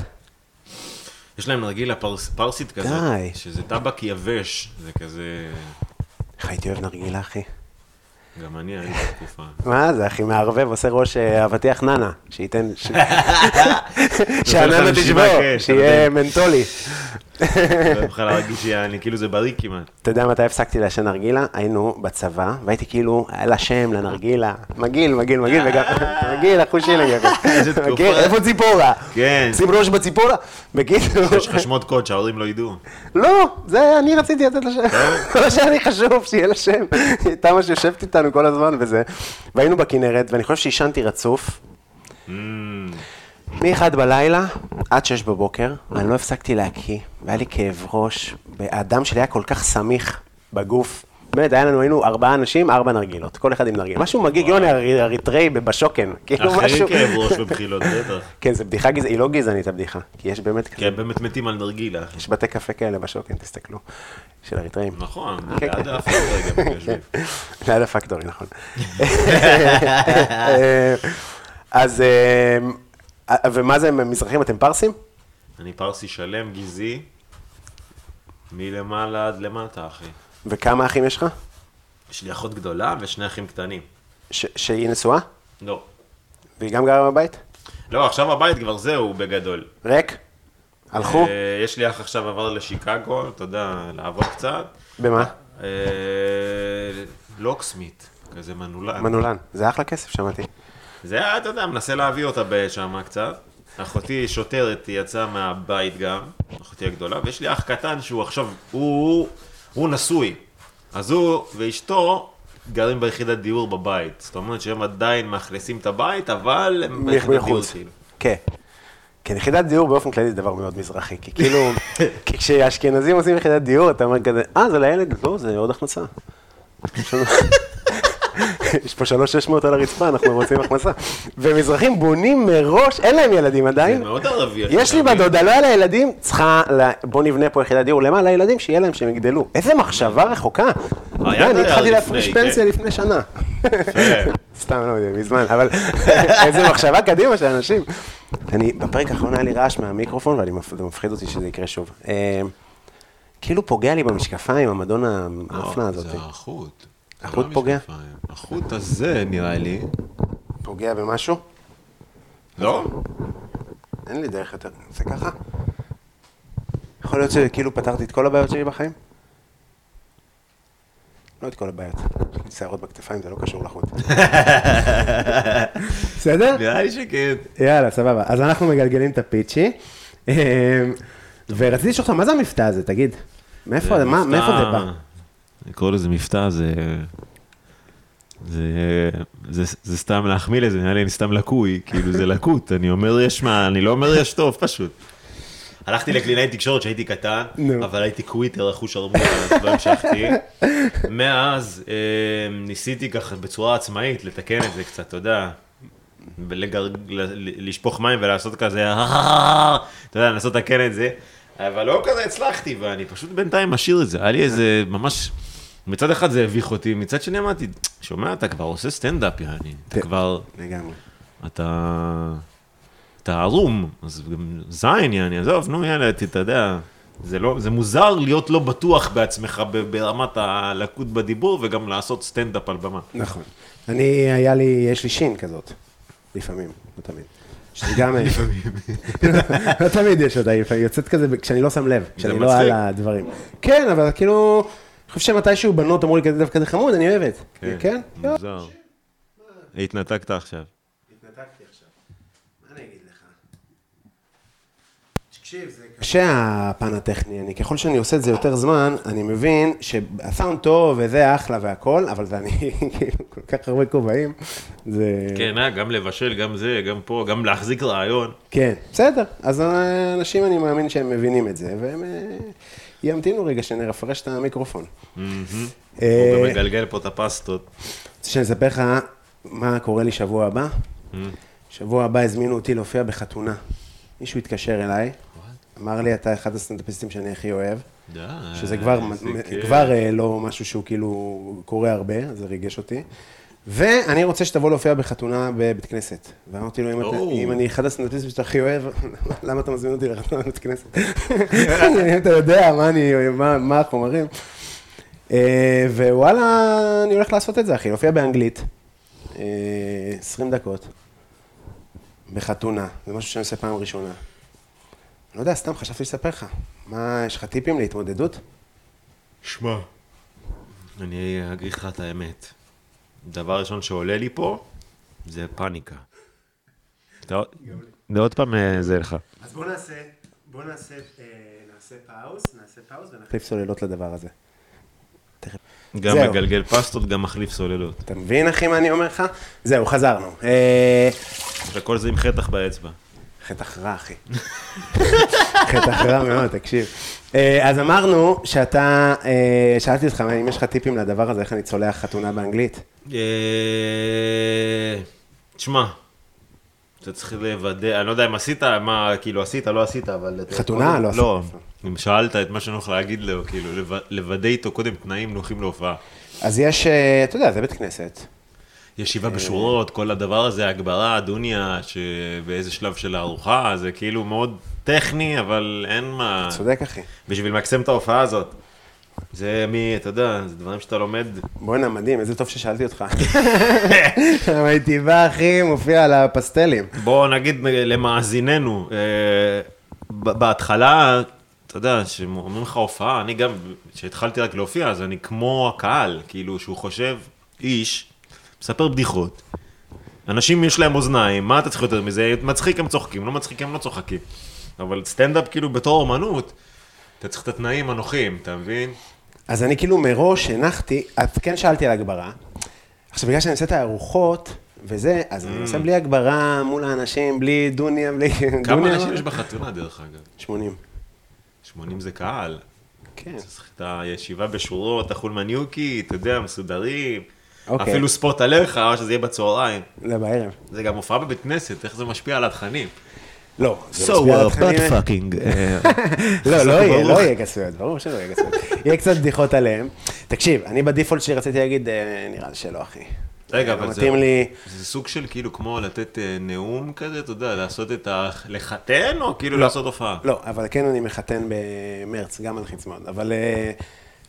יש להם נרגילה פרס, פרסית כזאת, די. שזה טבק יבש, זה כזה... איך הייתי אוהב נרגילה, אחי. גם אני הייתי בתקופה. מה זה, אחי, מערבב, עושה ראש אה, אבטיח ננה, שייתן... שהננה תשבור, כן, שיהיה מנטולי. לא יכול להרגיש שאני כאילו זה בריא כמעט. אתה יודע מתי הפסקתי לעשן נרגילה? היינו בצבא, והייתי כאילו, היה לה שם לנרגילה, מגעיל, מגעיל, מגעיל, וגם, מגעיל, אחוז שילינג, איזה תקופה. איפה ציפורה? כן. שים ראש בציפורה? בקיצור, יש לך שמות קוד שההורים לא ידעו. לא, זה אני רציתי לתת לה שם, אה? לא שהיה לי חשוב שיהיה לה שם. היא הייתה ממש יושבת איתנו כל הזמן וזה, והיינו בכנרת, ואני חושב שעישנתי רצוף, Mm, מ-1 בלילה עד 6 בבוקר, ואני לא הפסקתי להקיא, והיה לי כאב ראש, והדם שלי היה כל כך סמיך בגוף. באמת, היה לנו, היינו ארבעה אנשים, ארבע נרגילות, כל אחד עם נרגיל. משהו מגיע, יוני אר- אריתראי בשוקן, כאילו אחרים משהו... כאב ראש בבחילות, בטח. כן, זו בדיחה גזענית, היא לא גזענית הבדיחה, כי יש באמת כזה, כי הם באמת מתים על נרגילה. יש בתי קפה כאלה בשוקן, תסתכלו, של אריתראים. נכון, כן, ליד כן. האף רגע בגלל ליד הפקטורי, נכון. אה, אז, אה, ומה זה, הם מזרחים, אתם פרסים? אני פרסי שלם, גזעי, מלמעלה עד למטה, אחי. וכמה אחים יש לך? יש לי אחות גדולה ושני אחים קטנים. ש- שהיא נשואה? לא. והיא גם גרה בבית? לא, עכשיו הבית כבר זהו בגדול. ריק? הלכו? אה, יש לי אח עכשיו עבר לשיקגו, אתה יודע, לעבוד קצת. במה? אה, לוקסמית, כזה מנולן. מנולן. זה אחלה כסף, שמעתי. זה היה, אתה יודע, מנסה להביא אותה שם קצת. אחותי שוטרת, היא יצאה מהבית גם, אחותי הגדולה, ויש לי אח קטן שהוא עכשיו, הוא, הוא נשוי. אז הוא ואשתו גרים ביחידת דיור בבית. זאת אומרת שהם עדיין מאכלסים את הבית, אבל הם ביחידת דיור. כאילו. כן. כן, יחידת דיור באופן כללי זה דבר מאוד מזרחי, כי כאילו, כי כשאשכנזים עושים יחידת דיור, אתה אומר כזה, אה, זה לילד? לא, זה עוד הכנסה. יש פה שלוש שש מאות על הרצפה, אנחנו רוצים הכנסה. ומזרחים בונים מראש, אין להם ילדים זה עדיין. מאוד ערבי. יש לי? בדודה, לא היה לה ילדים, צריכה, בוא נבנה פה יחידת דיור, למה? לילדים, שיהיה להם, שהם יגדלו. איזה מחשבה רחוקה. היה אני התחלתי להפריש כן. פנסיה לפני שנה. סתם, לא יודע, מזמן, אבל איזה מחשבה קדימה של אנשים. אני, בפרק האחרון היה לי רעש מהמיקרופון, וזה מפחיד אותי שזה יקרה שוב. אה, כאילו פוגע לי במשקפיים, המדון האפנה לא, הזאת. זה החוט. החוט לא פוגע? החוט הזה, נראה לי. פוגע במשהו? לא? אין לי דרך יותר. זה ככה? יכול להיות שכאילו פתרתי את כל הבעיות שלי בחיים? לא את כל הבעיות. יש לי שערות בכתפיים, זה לא קשור לחוט. בסדר? נראה לי שכן. יאללה, סבבה. אז אנחנו מגלגלים את הפיצ'י. אמ, ורציתי לשאול אותך, מה זה המבטא הזה, תגיד? מאיפה זה בא? לקרוא לזה מבטא זה... זה, זה, זה סתם להחמיא לזה, נראה לי אני סתם לקוי, כאילו זה לקות, אני אומר יש מה, אני לא אומר יש טוב, פשוט. הלכתי לקלינאי תקשורת כשהייתי קטן, נו. אבל הייתי קוויטר, אחוש ערמות, אז לא המשכתי. מאז אה, ניסיתי ככה בצורה עצמאית לתקן את זה קצת, אתה יודע, לשפוך מים ולעשות כזה, אתה יודע, לנסות לתקן את זה, אבל לא כזה הצלחתי, ואני פשוט בינתיים משאיר את זה. היה לי איזה ממש, מצד אחד זה הביך אותי, מצד שני אמרתי, שומע, אתה כבר עושה סטנדאפ, יעני, אתה כבר, לגמרי. אתה, אתה ערום, אז גם זין, יעני, עזוב, נו, יאללה, אתה יודע. זה, לא, זה מוזר להיות לא בטוח בעצמך ברמת הלקות בדיבור וגם לעשות סטנדאפ על במה. נכון. אני, היה לי, יש לי שין כזאת, לפעמים, לא תמיד. שזה גם... לא תמיד יש אותה, היא יוצאת כזה כשאני לא שם לב, כשאני לא. על הדברים. כן, אבל כאילו, אני חושב שמתישהו בנות אמרו לי כזה דווקא זה חמוד, אני אוהבת. כן? מוזר. התנתקת עכשיו. התנתקתי עכשיו. מה אני אגיד לך? תקשיב, זה קשה הפן הטכני, אני ככל שאני עושה את זה יותר זמן, אני מבין שהסאונד טוב וזה אחלה והכל, אבל זה אני כאילו כל כך הרבה כובעים, זה... כן, אה, גם לבשל, גם זה, גם פה, גם להחזיק רעיון. כן, בסדר, אז אנשים אני מאמין שהם מבינים את זה, והם אה, ימתינו רגע שנפרש את המיקרופון. הוא אה, גם מגלגל פה את הפסטות. רוצה שאני אספר לך מה קורה לי שבוע הבא? שבוע הבא הזמינו אותי להופיע בחתונה. מישהו התקשר אליי, אמר לי, אתה אחד הסטנדאפיסטים שאני הכי אוהב, שזה כבר, אה, לא משהו שהוא כאילו קורה הרבה, זה ריגש אותי. ואני רוצה שתבוא להופיע בחתונה בבית כנסת. ואמרתי לו, אם, אתה, או. אם אני אחד הסטנדאפיסטים שאתה הכי אוהב, למה אתה מזמין אותי לחתונה בבית כנסת? אם אתה יודע מה, אני, מה, מה החומרים. אה, ווואלה, אני הולך לעשות את זה, אחי, להופיע באנגלית. אה, 20 דקות. בחתונה. זה משהו שאני עושה פעם ראשונה. לא יודע, סתם חשבתי לספר לך. מה, יש לך טיפים להתמודדות? שמע, אני אגיד לך את האמת. דבר ראשון שעולה לי פה, זה פאניקה. אתה- זה עוד פעם אה, זה לך. אז בוא נעשה, בוא נעשה, נעשה pause, נעשה pause ונחליף סוללות לדבר הזה. גם. מגלגל פסטות, גם מחליף סוללות. אתה מבין, אחי, מה אני אומר לך? זהו, חזרנו. אה, וכל זה עם חתך באצבע. חתך רע, אחי. חתך רע מאוד, תקשיב. אה, אז אמרנו שאתה, אה, שאלתי אותך אם יש לך טיפים לדבר הזה, איך אני צולח חתונה באנגלית. אה, תשמע, אתה צריך לוודא, אני לא יודע אם עשית, מה, כאילו עשית, לא עשית, אבל... חתונה? קודם- לא עשיתי. לא, אם שאלת את מה שאני הולך להגיד לו, כאילו, לוודא איתו קודם תנאים נוחים להופעה. אז יש, אתה יודע, זה בית כנסת. ישיבה בשורות, כל הדבר הזה, הגברה, דוניה, שבאיזה שלב של הארוחה, זה כאילו מאוד טכני, אבל אין מה... צודק, אחי. בשביל למקסם את ההופעה הזאת. זה מי, אתה יודע, זה דברים שאתה לומד. בואנה, מדהים, איזה טוב ששאלתי אותך. הייתי בא, אחי, מופיע על הפסטלים. בוא נגיד למאזיננו, אה, בהתחלה, אתה יודע, שאומרים לך הופעה, אני גם, כשהתחלתי רק להופיע, אז אני כמו הקהל, כאילו, שהוא חושב, איש, מספר בדיחות. אנשים יש להם אוזניים, מה אתה צריך יותר מזה? מצחיק הם צוחקים, לא מצחיק הם לא צוחקים. אבל סטנדאפ כאילו בתור אומנות, אתה צריך את התנאים הנוחים, אתה מבין? אז אני כאילו מראש הנחתי, אז כן שאלתי על הגברה. עכשיו, בגלל שאני עושה את הארוחות וזה, אז אני עושה בלי הגברה מול האנשים, בלי דוניה, בלי... כמה אנשים? יש בחתונה דרך אגב? 80. 80 זה קהל. כן. צריך את הישיבה בשורות, החולמניוקי, אתה יודע, מסודרים. אוקיי. אפילו ספוט עליך, שזה יהיה בצהריים. לא, בערב. זה גם הופעה בבית כנסת, איך זה משפיע על התכנים. לא, זה משפיע על התכנים. fucking. לא, לא יהיה, ברור. לא יהיה גסויות, ברור שלא יהיה גסויות. יהיה קצת בדיחות עליהם. תקשיב, אני ב default שלי רציתי להגיד, אה, נראה לי שלא, אחי. רגע, לא אבל זה... מתאים לי... זה סוג של כאילו כמו לתת אה, נאום כזה, אתה יודע, לעשות את ה... לחתן, או כאילו לעשות הופעה? לא, אבל כן אני מחתן במרץ, גם מלחיץ מאוד. אבל אה,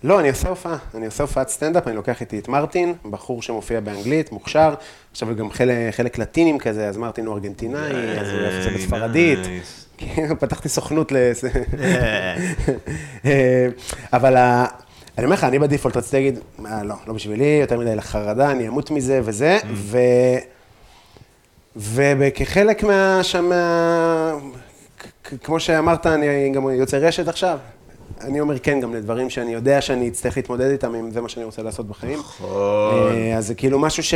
לא, אני עושה הופעה. אני עושה הופעת סטנדאפ, אני לוקח איתי את מרטין, בחור שמופיע באנגלית, מוכשר. עכשיו גם חלק, חלק לטינים כזה, אז מרטין הוא ארגנטינאי, אז הוא זה בספרדית. כאילו, פתחתי סוכנות ל... אה, אבל ה- אני אומר לך, אני בדיפולט רציתי להגיד, "אה, לא, לא בשבילי, יותר מדי לחרדה, אני אמות מזה וזה, ו... וכחלק מה... כמו שאמרת, אני גם יוצא רשת עכשיו. אני אומר כן גם לדברים שאני יודע שאני אצטרך להתמודד איתם, אם זה מה שאני רוצה לעשות בחיים. נכון. אה, אז זה כאילו משהו ש...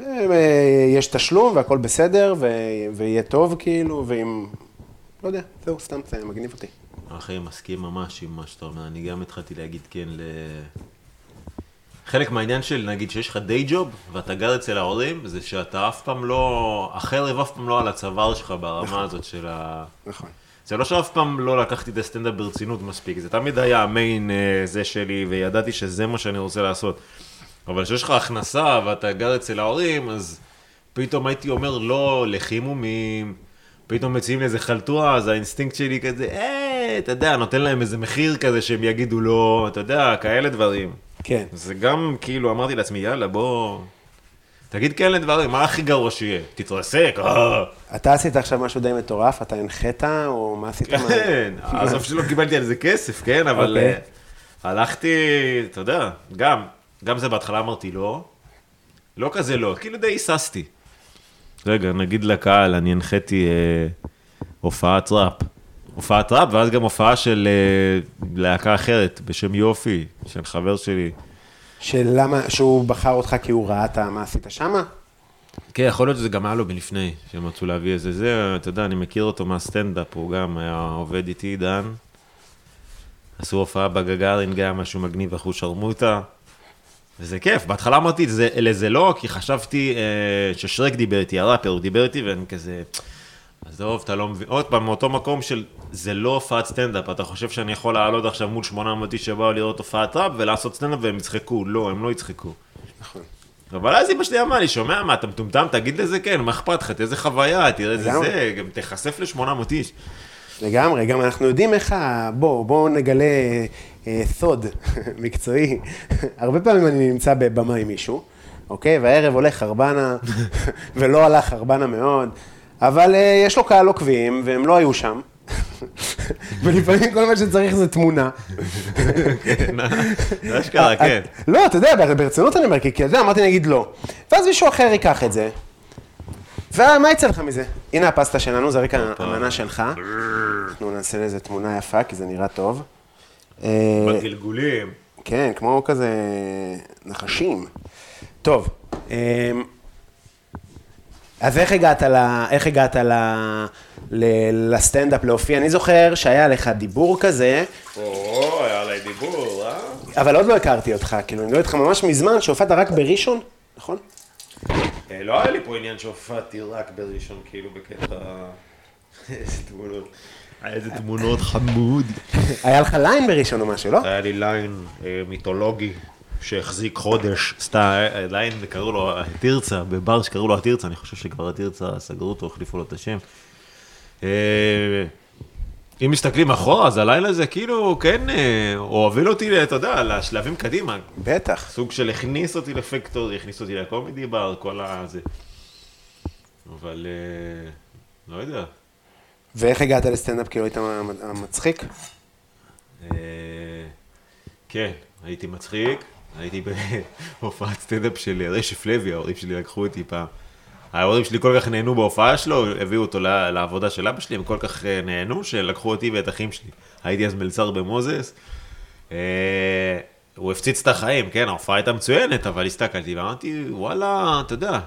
אה, יש תשלום והכל בסדר, ו... ויהיה טוב כאילו, ואם... לא יודע, זהו, סתם, זה מגניב אותי. אחי, מסכים ממש עם מה שאתה אומר, אני גם התחלתי להגיד כן ל... חלק מהעניין של, נגיד, שיש לך דיי ג'וב, ואתה גר אצל ההורים, זה שאתה אף פעם לא, החרב אף פעם לא על הצוואר שלך ברמה הזאת של ה... נכון. זה לא שאף פעם לא לקחתי את הסטנדאפ ברצינות מספיק, זה תמיד היה המיין אה, זה שלי, וידעתי שזה מה שאני רוצה לעשות. אבל כשיש לך הכנסה ואתה גר אצל ההורים, אז פתאום הייתי אומר לא לחימומים, פתאום מציעים לי איזה חלטורה, אז האינסטינקט שלי כזה, אה, אתה יודע, נותן להם איזה מחיר כזה שהם יגידו לא, אתה יודע, כאלה דברים. כן. זה גם, כאילו, אמרתי לעצמי, יאללה, בוא... תגיד כן לדברים, מה הכי גרוע שיהיה? תתרסק, אה. אתה עשית עכשיו משהו די מטורף, אתה הנחית, או מה עשית? כן, עזוב שלא קיבלתי על זה כסף, כן, אבל אוקיי. אה, הלכתי, אתה יודע, גם, גם זה בהתחלה אמרתי לא, לא כזה לא, כאילו די היססתי. רגע, נגיד לקהל, אני הנחיתי אה, הופעת ראפ. הופעת ראפ, ואז גם הופעה של אה, להקה אחרת, בשם יופי, של חבר שלי. שלמה, שהוא בחר אותך כי הוא ראה את מה עשית שמה? כן, יכול להיות שזה גם היה לו מלפני, שהם רצו להביא איזה זה, אתה יודע, אני מכיר אותו מהסטנדאפ, הוא גם היה עובד איתי, דן. עשו הופעה בגאגרין גם, משהו מגניב, אחו-שרמוטה. וזה כיף, בהתחלה אמרתי לזה לא, כי חשבתי אה, ששרק דיבר איתי, הראפר, הוא דיבר איתי, ואני כזה, עזוב, אתה לא מבין, עוד פעם, מאותו מקום של, זה לא הופעת סטנדאפ, אתה חושב שאני יכול לעלות עכשיו מול 800 איש שבאו לראות הופעת ראפ ולעשות סטנדאפ והם יצחקו, לא, הם לא יצחקו. נכון. אבל אז אמא שלי אמרה לי, שומע מה, אתה מטומטם, תגיד לזה כן, מה אכפת לך, תראה איזה חוויה, תראה איזה. זה, גם תיחשף ל-800 איש. לגמרי, גם אנחנו יודעים איך ה... בוא, בואו נגלה אה, סוד מקצועי. הרבה פעמים אני נמצא בבמה עם מישהו, אוקיי? והערב הולך חרבנה, ולא הלך חרבנה מאוד, אבל אה, יש לו קהל עוקבים, והם לא היו שם. ולפעמים כל מה שצריך זה תמונה. זה אשכרה, כן. לא, אתה יודע, ברצינות אני אומר, כי אתה יודע, אמרתי נגיד לא. ואז מישהו אחר ייקח את זה, ומה יצא לך מזה? הנה הפסטה שלנו, זה רקע המנה שלך. אנחנו נעשה לזה תמונה יפה, כי זה נראה טוב. אה, בגלגולים. כן, כמו כזה נחשים. טוב, אז איך הגעת, ל, איך הגעת ל, ל, לסטנדאפ להופיע? אני זוכר שהיה לך דיבור כזה, או, היה עליי דיבור, אה? אבל עוד לא הכרתי אותך, כאילו, אני מדבר איתך ממש מזמן, שהופעת רק בראשון, נכון? אה, לא היה לי פה עניין שהופעתי רק בראשון, כאילו, בקטע... איזה תמונות. איזה תמונות חמוד. היה לך ליין בראשון או משהו, לא? היה לי ליין אה, מיתולוגי שהחזיק חודש, סתם, ליין, קראו לו התרצה, בבר שקראו לו התרצה, אני חושב שכבר התרצה, סגרו אותו, החליפו לו את השם. אה, אם מסתכלים אחורה, אז הלילה הזה כאילו, כן, אה, הוא הוביל אותי, אתה יודע, לשלבים קדימה. בטח. סוג של הכניס אותי לפקטור, הכניס אותי לקומידי בר, כל הזה. אבל, אה, לא יודע. ואיך הגעת לסטנדאפ, כאילו היית מצחיק? כן, הייתי מצחיק, הייתי בהופעת סטנדאפ של רשף לוי, ההורים שלי לקחו אותי פעם. ההורים שלי כל כך נהנו בהופעה שלו, הביאו אותו לעבודה של אבא שלי, הם כל כך אה, נהנו, שלקחו אותי ואת אחים שלי. הייתי אז מלצר במוזס. אה, הוא הפציץ את החיים, כן, ההופעה הייתה מצוינת, אבל הסתכלתי ואמרתי, וואלה, אתה יודע.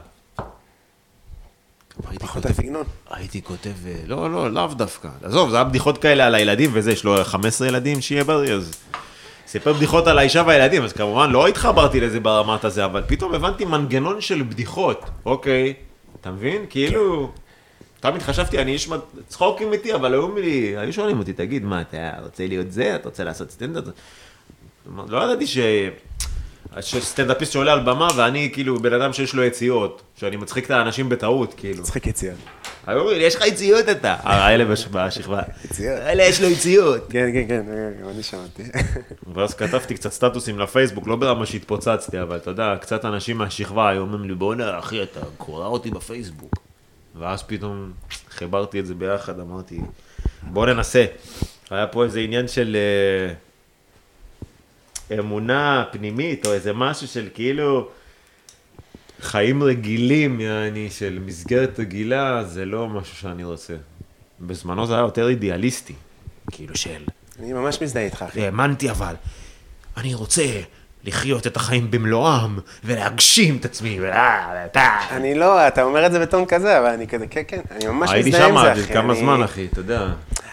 הייתי פחות הסגנון. הייתי כותב, אה, לא, לא, לאו דווקא. עזוב, זה היה בדיחות כאלה על הילדים וזה, יש לו 15 ילדים, שיהיה בריא, אז... סיפר בדיחות על האישה והילדים, אז כמובן לא התחברתי לזה ברמת הזה, אבל פתאום הבנתי מנגנון של בדיחות. אוקיי, אתה מבין? כאילו... תמיד חשבתי, אני איש צחוקים איתי, אבל היו לי, היו שואלים אותי, תגיד, מה, אתה רוצה להיות זה? אתה רוצה לעשות סטנדאפ? לא ידעתי ש... שסטנדאפיסט שעולה על במה, ואני כאילו בן אדם שיש לו יציאות, שאני מצחיק את האנשים בטעות, כאילו. מצחיק יציאה. היו אומרים לי, יש לך יציאות אתה. האלה בש- בשכבה. יציאות. האלה יש לו יציאות. כן, כן, כן, גם אני שמעתי. ואז כתבתי קצת סטטוסים לפייסבוק, לא ברמה שהתפוצצתי, אבל אתה יודע, קצת אנשים מהשכבה היו אומרים לי, בוא'נה, אחי, אתה קורא אותי בפייסבוק. ואז פתאום חיברתי את זה ביחד, אמרתי, בוא ננסה. היה פה איזה עניין של אה, אמונה פנימית, או איזה משהו של כאילו חיים רגילים, יעני, של מסגרת רגילה, זה לא משהו שאני רוצה. בזמנו זה היה יותר אידיאליסטי, כאילו של... אני ממש מזדהה איתך, אחי. האמנתי אבל, אני רוצה לחיות את החיים במלואם ולהגשים את עצמי. ולה- אני לא, אתה אומר את זה בטון כזה, אבל אני כזה, כן, כן, אני ממש הייתי מזדהה עם שם זה, עד אחי. כמה אני- זמן, אחי, אתה יודע.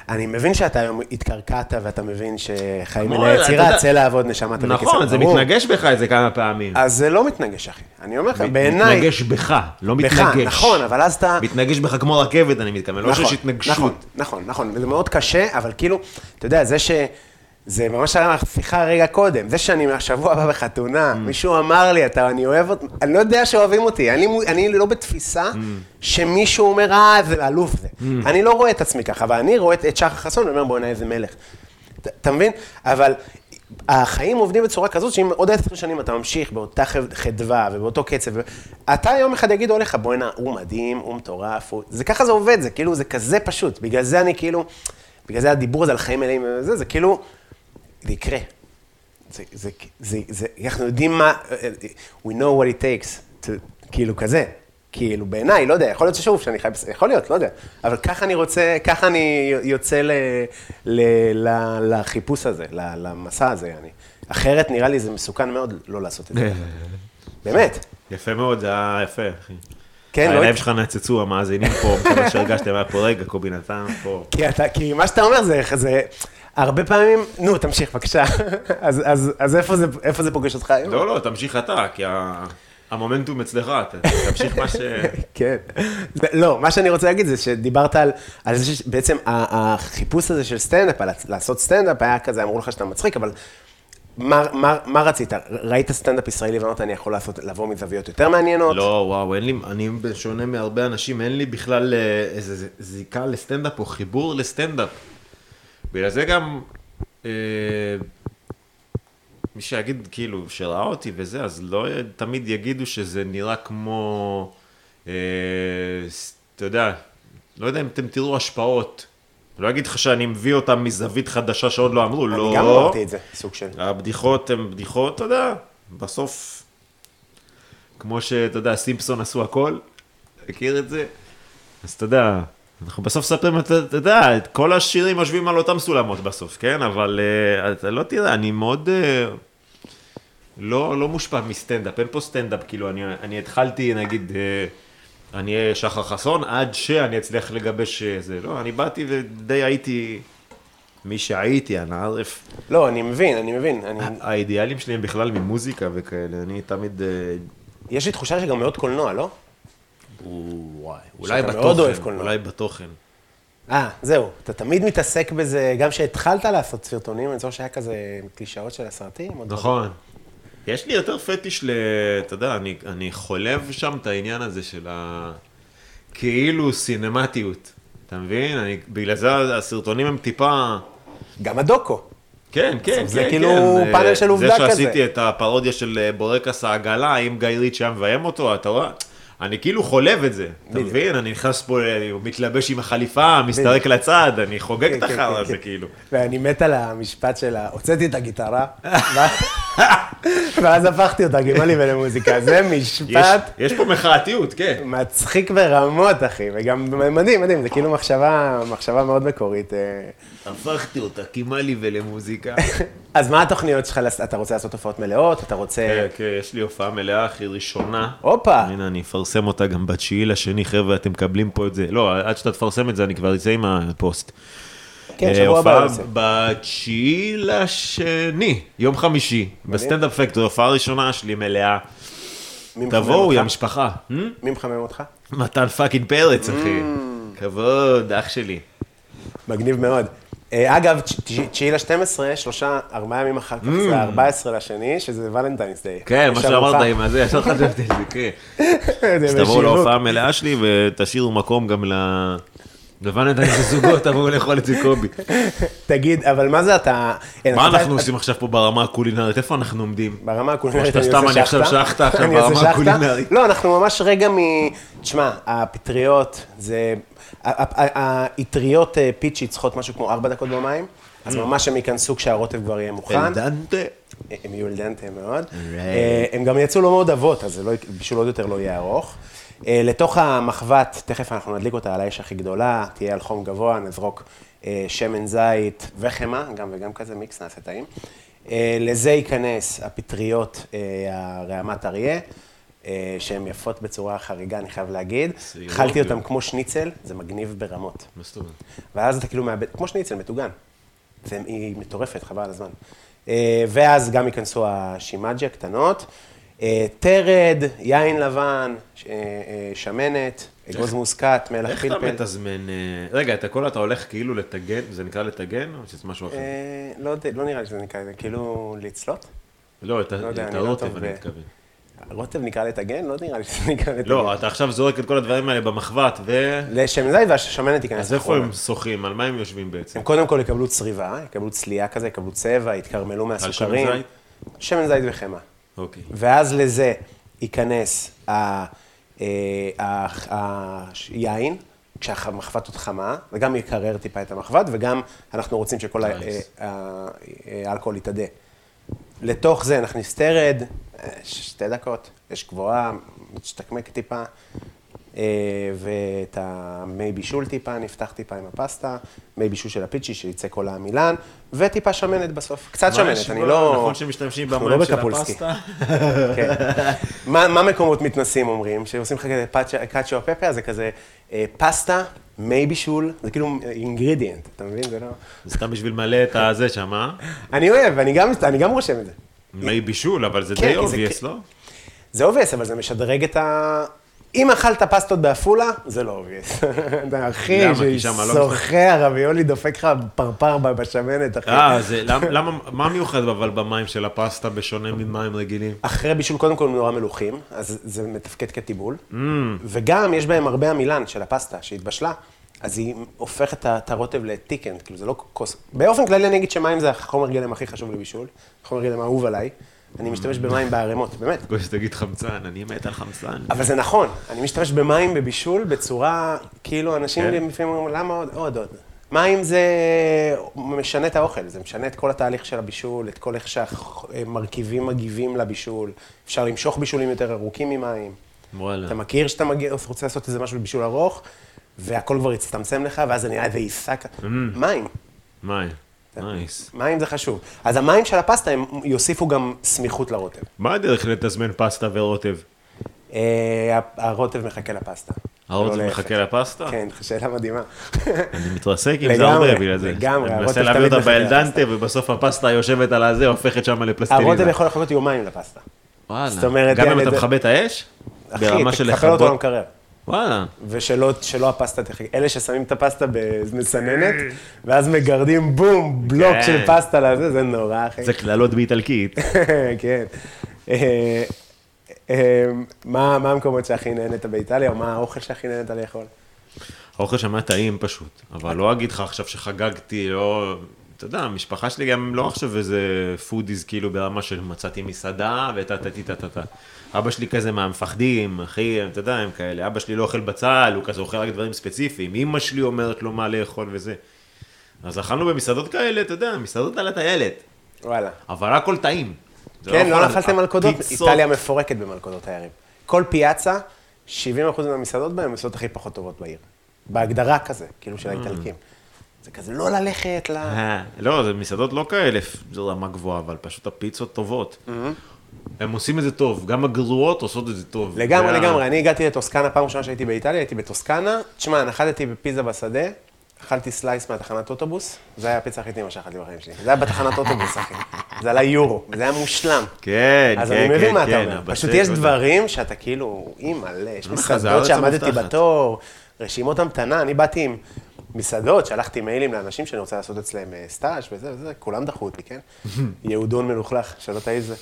אני מבין שאתה היום התקרקעת ואתה מבין שחיים כמו, אלה אתה יצירה, יודע- צא לעבוד, נשמה תביא כסף. נכון, זה. מתנגש בך איזה כמה פעמים. אז זה לא מתנגש, אחי. אני אומר לך, בעיניי... מתנגש בך, לא בך, מתנגש. נכון, אבל אז אתה... מתנגש בך כמו רכבת, אני מתכוון, לא שיש התנגשות. נכון, נכון, נכון, וזה מאוד קשה, אבל כאילו, אתה יודע, זה ש... זה ממש היה שיחה רגע קודם, זה שאני מהשבוע הבא בחתונה, Mm. מישהו אמר לי, אתה, אני אוהב אותך, אני לא יודע שאוהבים אותי, אני, אני לא בתפיסה Mm. שמישהו אומר, אה, זה אלוף זה. אני לא רואה את עצמי ככה, אבל אני רואה את, שחר חסון ואומר, בוא'נה, איזה מלך. אתה- מבין? אבל החיים עובדים בצורה כזאת שאם עוד עשר שנים אתה ממשיך באותה חד- חדווה ובאותו קצב, אתה יום אחד יגידו עליך, בוא'נה, הוא מדהים, הוא מטורף, הוא... זה ככה זה עובד, זה כאילו, זה כזה פשוט. בגלל זה אני כאילו, בגלל זה הדיבור הזה על חיים מלאים וזה, זה כאילו, זה יקרה. זה, זה, זה, זה, אנחנו יודעים מה, we know what it takes, to, כאילו כזה. כאילו בעיניי, לא יודע, יכול להיות ששוב, שאני חי, יכול להיות, לא יודע. אבל ככה אני רוצה, ככה אני יוצא ל, ל, ל, לחיפוש הזה, ל, למסע הזה, אני. אחרת נראה לי זה מסוכן מאוד לא לעשות את זה. באמת. יפה מאוד, זה היה יפה, אחי. כן, לא... העיניים שלך נצצו, המאזינים פה, מקווה שהרגשתם, היה פה רגע, קובי נתן פה. כי, אתה, כי מה שאתה אומר זה, זה הרבה פעמים, נו, תמשיך בבקשה. אז, אז, אז איפה, זה, איפה זה פוגש אותך היום? לא, לא, תמשיך אתה, כי ה- המומנטום אצלך, תמשיך מה ש... כן. לא, מה שאני רוצה להגיד זה שדיברת על, על זה שבעצם החיפוש הזה של סטנדאפ, על לעשות סטנדאפ, היה כזה, אמרו לך שאתה מצחיק, אבל מה, מה, מה רצית? ראית סטנדאפ ישראלי ואמרת, אני יכול לעשות, לבוא מזוויות יותר מעניינות? לא, וואו, אין לי, אני בשונה מהרבה אנשים, אין לי בכלל אה, איזה זיקה לסטנדאפ או חיבור לסטנדאפ. בגלל זה גם, אה, מי שיגיד כאילו, שראה אותי וזה, אז לא תמיד יגידו שזה נראה כמו, אה, אתה יודע, לא יודע אם אתם תראו השפעות. לא אגיד לך שאני מביא אותם מזווית חדשה שעוד לא אמרו, לא. אני גם אמרתי את זה, סוג של... הבדיחות הן בדיחות, אתה יודע, בסוף, כמו שאתה יודע, סימפסון עשו הכל, מכיר את זה? אז אתה יודע, אנחנו בסוף מספרים, אתה אתה יודע, את כל השירים יושבים על אותם סולמות בסוף, כן? אבל uh, אתה לא תראה, אני מאוד uh, לא, לא מושפע מסטנדאפ, אין פה סטנדאפ, כאילו, אני, אני התחלתי, נגיד, uh, אני אהיה שחר חסון, עד שאני אצליח לגבש אה, זה, לא, אני באתי ודי הייתי מי שהייתי, אנא ערף. לא, אני מבין, אני מבין. אני... האידיאלים שלי הם בכלל ממוזיקה וכאלה, אני תמיד... אה, יש לי תחושה שגם מאוד קולנוע, לא? וואי, אולי שאתה מאוד אוהב בתוכן, קולנוע. אולי בתוכן. אה, זהו. אתה תמיד מתעסק בזה, גם כשהתחלת לעשות סרטונים, אני זוכר שהיה כזה קלישאות של הסרטים. דברים. נכון. יש לי יותר פטיש ל... אתה יודע, אני, אני חולב שם את העניין הזה של ה... כאילו סינמטיות. אתה מבין? אני, בגלל זה הסרטונים הם טיפה... גם הדוקו. כן, כן, כן. זה כן. כאילו אה, פאנל של עובדה זה כזה. שעשיתי את הפרודיה של אה, בורקס העגלה, עם גיא ריץ' היה מביים אותו, אתה רואה? אני כאילו חולב את זה, אתה. מבין? אני נכנס פה, אה, מתלבש עם החליפה, מסתרק לצד, אני חוגג כן, את כן, החרא כן, הזה. כאילו. ואני מת על המשפט שלה, הוצאתי את הגיטרה, ואז הפכתי אותה גימלי ולמוזיקה. זה משפט יש פה מחאתיות, כן. מצחיק ברמות, אחי, וגם מדהים, מדהים, זה כאילו מחשבה, מחשבה מאוד מקורית. אה. הפכתי אותה קימלי ולמוזיקה. אז מה התוכניות שלך? אתה רוצה לעשות הופעות מלאות? אתה רוצה... כן, כן, יש לי הופעה מלאה, אחי, ראשונה. הופה. הנה, אני אפרסם אותה גם בתשיעי לשני, חבר'ה, אתם מקבלים פה את זה. לא, עד שאתה תפרסם את זה, אני כבר אצא עם הפוסט. כן, אה, שבוע הבא. הופעה. בתשיעי לשני, יום חמישי, בסטנדאפ פקטורי, הופעה ראשונה שלי מלאה. תבואו? יא משפחה. Hmm? מי מחמם אותך? מתן fucking פרץ, אחי. Mm. כבוד, אח שלי. מגניב מאוד. אה, אגב, תש- תש- תשיעי ל-12, שלושה, ארבעה ימים אחר כך, זה ה-14 לשני, שזה ולנטיינס דיי. Mm. כן, מה יש שאמרת. עם הזה, ישר חשבתי על זה, כן. זה אז תבואו. להופעה המלאה שלי ותשאירו מקום גם ל... לבנדאים זוגות, תבואו לאכול אצל קובי. תגיד, אבל מה זה אתה... מה אנחנו עושים עכשיו פה ברמה הקולינרית? איפה אנחנו עומדים? ברמה הקולינרית אני סתם, עושה אני עכשיו שחטה. שחטה, עכשיו ברמה שחטה. הקולינרית. לא, אנחנו ממש רגע מ... תשמע, הפטריות, זה... האטריות אה, פיצ'י צריכות משהו כמו ארבע דקות במים, אז ממש הם ייכנסו כשהרוטב כבר יהיה מוכן. אלדנטה. הם יהיו אלדנטה מאוד. אה, הם גם יצאו לא מאוד אבות, אז זה לא, בשביל עוד יותר לא יהיה ארוך. אה, לתוך המחבת, תכף אנחנו נדליק אותה על האש הכי גדולה, תהיה על חום גבוה, נזרוק אה, שמן זית וחמאה, גם וגם כזה מיקס, נעשה טעים. אה, לזה ייכנס הפטריות, הרעמת אריה, שהן יפות בצורה חריגה, אני חייב להגיד. אכלתי. אותן כמו שניצל, זה מגניב ברמות. מה זאת אומרת? ואז אתה כאילו מאבד, כמו שניצל, מטוגן. והיא מטורפת, חבל על הזמן. ואז גם ייכנסו השימאג'י הקטנות. אה, תרד, יין לבן, אה, אה, שמנת, אגוז מוסקת, מלח איך אתה פלפל. מתזמן... אה, רגע, את הכל אתה הולך כאילו לטגן, זה נקרא לטגן או שזה משהו אחר? אה, לא יודע, לא נראה לי שזה נקרא, זה כאילו לצלות? לא, את לא לא הרוטב אני מתכוון. רוטב נקרא לטגן? לא נראה לי שזה נקרא לטגן. לא, אתה עכשיו זורק את כל הדברים האלה במחבת, ו... לשמן זית והשמנת תיכנס אז איפה. הם שוחים? על מה הם יושבים בעצם? הם קודם כל יקבלו צריבה, יקבלו צלייה כזה, יקבלו צבע, יתקרמלו מהסוכרים. שמן זית? שמן זית וחמאה. אוקיי. ואז לזה ייכנס אה, היין, כשהמחבת עוד חמה, וגם יקרר טיפה את המחבת, וגם אנחנו רוצים שכל. אה, ה- האלכוהול יתאדה. לתוך זה נכניס תרד, אה, שתי דקות, יש גבוהה, משתקמק טיפה, אה, ואת המי בישול טיפה, נפתח טיפה עם הפסטה, מי בישול של הפיצ'י, שיצא כל העמילן, וטיפה שמנת בסוף. קצת שמנת, אני לא... נכון שמשתמשים במים לא של. הפסטה? כן. מה, מקומות מתנשאים אומרים? שעושים לך כזה קאצ'ו א פפה, זה כזה אה, פסטה, מי בישול, זה כאילו ingredient, אתה מבין? זה לא... זה סתם בשביל מלא את הזה שם, אה? אני אוהב, אני גם, רושם את זה. מי בישול, אבל זה כן, די obvious, לא? זה obvious, אבל זה משדרג את ה... אם אכלת פסטות בעפולה, זה לא obvious. אתה אחי, שמה לא שוחה, הרביולי דופק לך פרפר בשמנת, אחי. אה, זה, למה, מה מיוחד אבל במים של הפסטה בשונה ממים רגילים? אחרי בישול, קודם כל נורא מלוחים, אז זה מתפקד כטיבול. Mm. וגם יש בהם הרבה עמילן של הפסטה שהתבשלה, אז היא הופכת את הרוטב לטיקנד, כאילו זה לא כוס... באופן כללי אני אגיד שמים זה החומר גלם הכי חשוב לבישול, חומר גלם אהוב עליי. אני משתמש במים בערימות, באמת. כל שתגיד חמצן, אני מת על חמצן. אבל זה נכון, אני משתמש במים בבישול בצורה, כאילו אנשים כן. לפעמים אומרים, למה עוד, עוד, עוד. מים זה משנה את האוכל, זה משנה את כל התהליך של הבישול, את כל איך שהמרכיבים מגיבים לבישול. אפשר למשוך בישולים יותר ארוכים ממים. וואלה. אתה מכיר שאתה מגיע, רוצה לעשות איזה משהו בבישול ארוך, והכל כבר יצטמצם לך, ואז זה נראה איזה עיסק. מים. מים. נייס. מים זה חשוב. אז המים של הפסטה, הם יוסיפו גם סמיכות לרוטב. מה הדרך לתזמן פסטה ורוטב? אה, הרוטב מחכה לפסטה. הרוטב לא. מחכה לפסטה? כן, שאלה מדהימה. אני מתרסק עם זה הרבה בגלל זה. לגמרי, אני מנסה הרוטב להביא אותה תמיד מחכה באלדנטה, ובסוף הפסטה יושבת על הזה, הופכת שם לפלסטלינה. הרוטב יכול לחכות יומיים לפסטה. וואלה. זאת אומרת, גם אם אתה מכבה את האש? אחי, תקפל אותו? למקרר. וואלה. ושלא שלא הפסטה תחכה. אלה ששמים את הפסטה במסננת, ואז מגרדים בום, בלוק כן. של פסטה לזה, זה נורא, אחי. זה קללות באיטלקית. כן. אה, אה, מה מה המקומות שהכי נהנית באיטליה, או מה האוכל שהכי נהנית לאכול? האוכל שם היה טעים פשוט, אבל לא אגיד לך עכשיו שחגגתי, לא... אתה יודע, המשפחה שלי גם לא עכשיו איזה foodies כאילו ברמה של מצאתי מסעדה וטה טה טה טה טה. אבא שלי כזה מהמפחדים, אחי, אתה יודע, הם כאלה, אבא שלי לא אוכל בצל, הוא כזה אוכל רק דברים ספציפיים, אמא שלי אומרת לו מה לאכול וזה. אז אכלנו במסעדות כאלה, אתה יודע, מסעדות על הטיילת, וואלה. אבל הכל טעים. כן, לא נפלתם מלכודות? הפיצות- איטליה מפורקת במלכודות תיירים. כל פיאצה, 70% מהמסעדות הן המסעדות הכי פחות טובות בעיר. בהגדרה כזה, כאילו של האיטלקים. זה כזה לא ללכת ל... אה, לא, זה מסעדות לא כאלה, זה רמה גבוהה, אבל פשוט הפיצות טובות. הם עושים את זה טוב, גם הגרועות עושות את זה טוב. לגמרי, זה ה- לגמרי. אני הגעתי לטוסקנה, פעם ראשונה שהייתי באיטליה, הייתי בטוסקנה. תשמע, נחתתי בפיזה בשדה, אכלתי סלייס מהתחנת אוטובוס, זה היה הפיצה הכי טעימה שאכלתי בחיים שלי. זה היה בתחנת אוטובוס, אחי. זה עלה יורו, זה היה מושלם. כן, אז כן, אני מבין כן, מה אתה כן, אומר. פשוט יש. דברים שאתה כאילו, אימא'לה, יש מסעדות שעמדתי. בתור, רשימות המתנה, אני באתי עם מסעדות, שלחתי מיילים לאנשים שאני רוצה לעשות אצלם אה, סטאז' וזה וזה, כולם דחו אותי, כן? יהודון מלוכלך, שלא תעיז,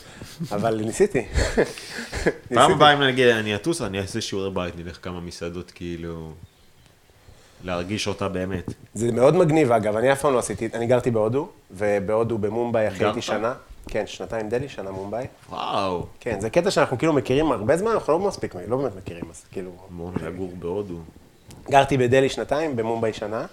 אבל ניסיתי. פעם. הבאה אם נגיד אני אטוס, אני אעשה שיעורי בית, נלך כמה מסעדות כאילו... להרגיש אותה באמת. זה מאוד מגניב, אגב, אני אף פעם לא עשיתי, אני גרתי בהודו, ובהודו, במומבאי, אחי הייתי גרת? שנה. כן, שנתיים דלי, שנה מומבאי. וואו. כן, זה קטע שאנחנו כאילו מכירים הרבה זמן, אנחנו לא מספיק, לא באמת מכירים, אז כאילו... המון לגור בהודו. גרתי בדלי שנתיים, במומבאי שנה,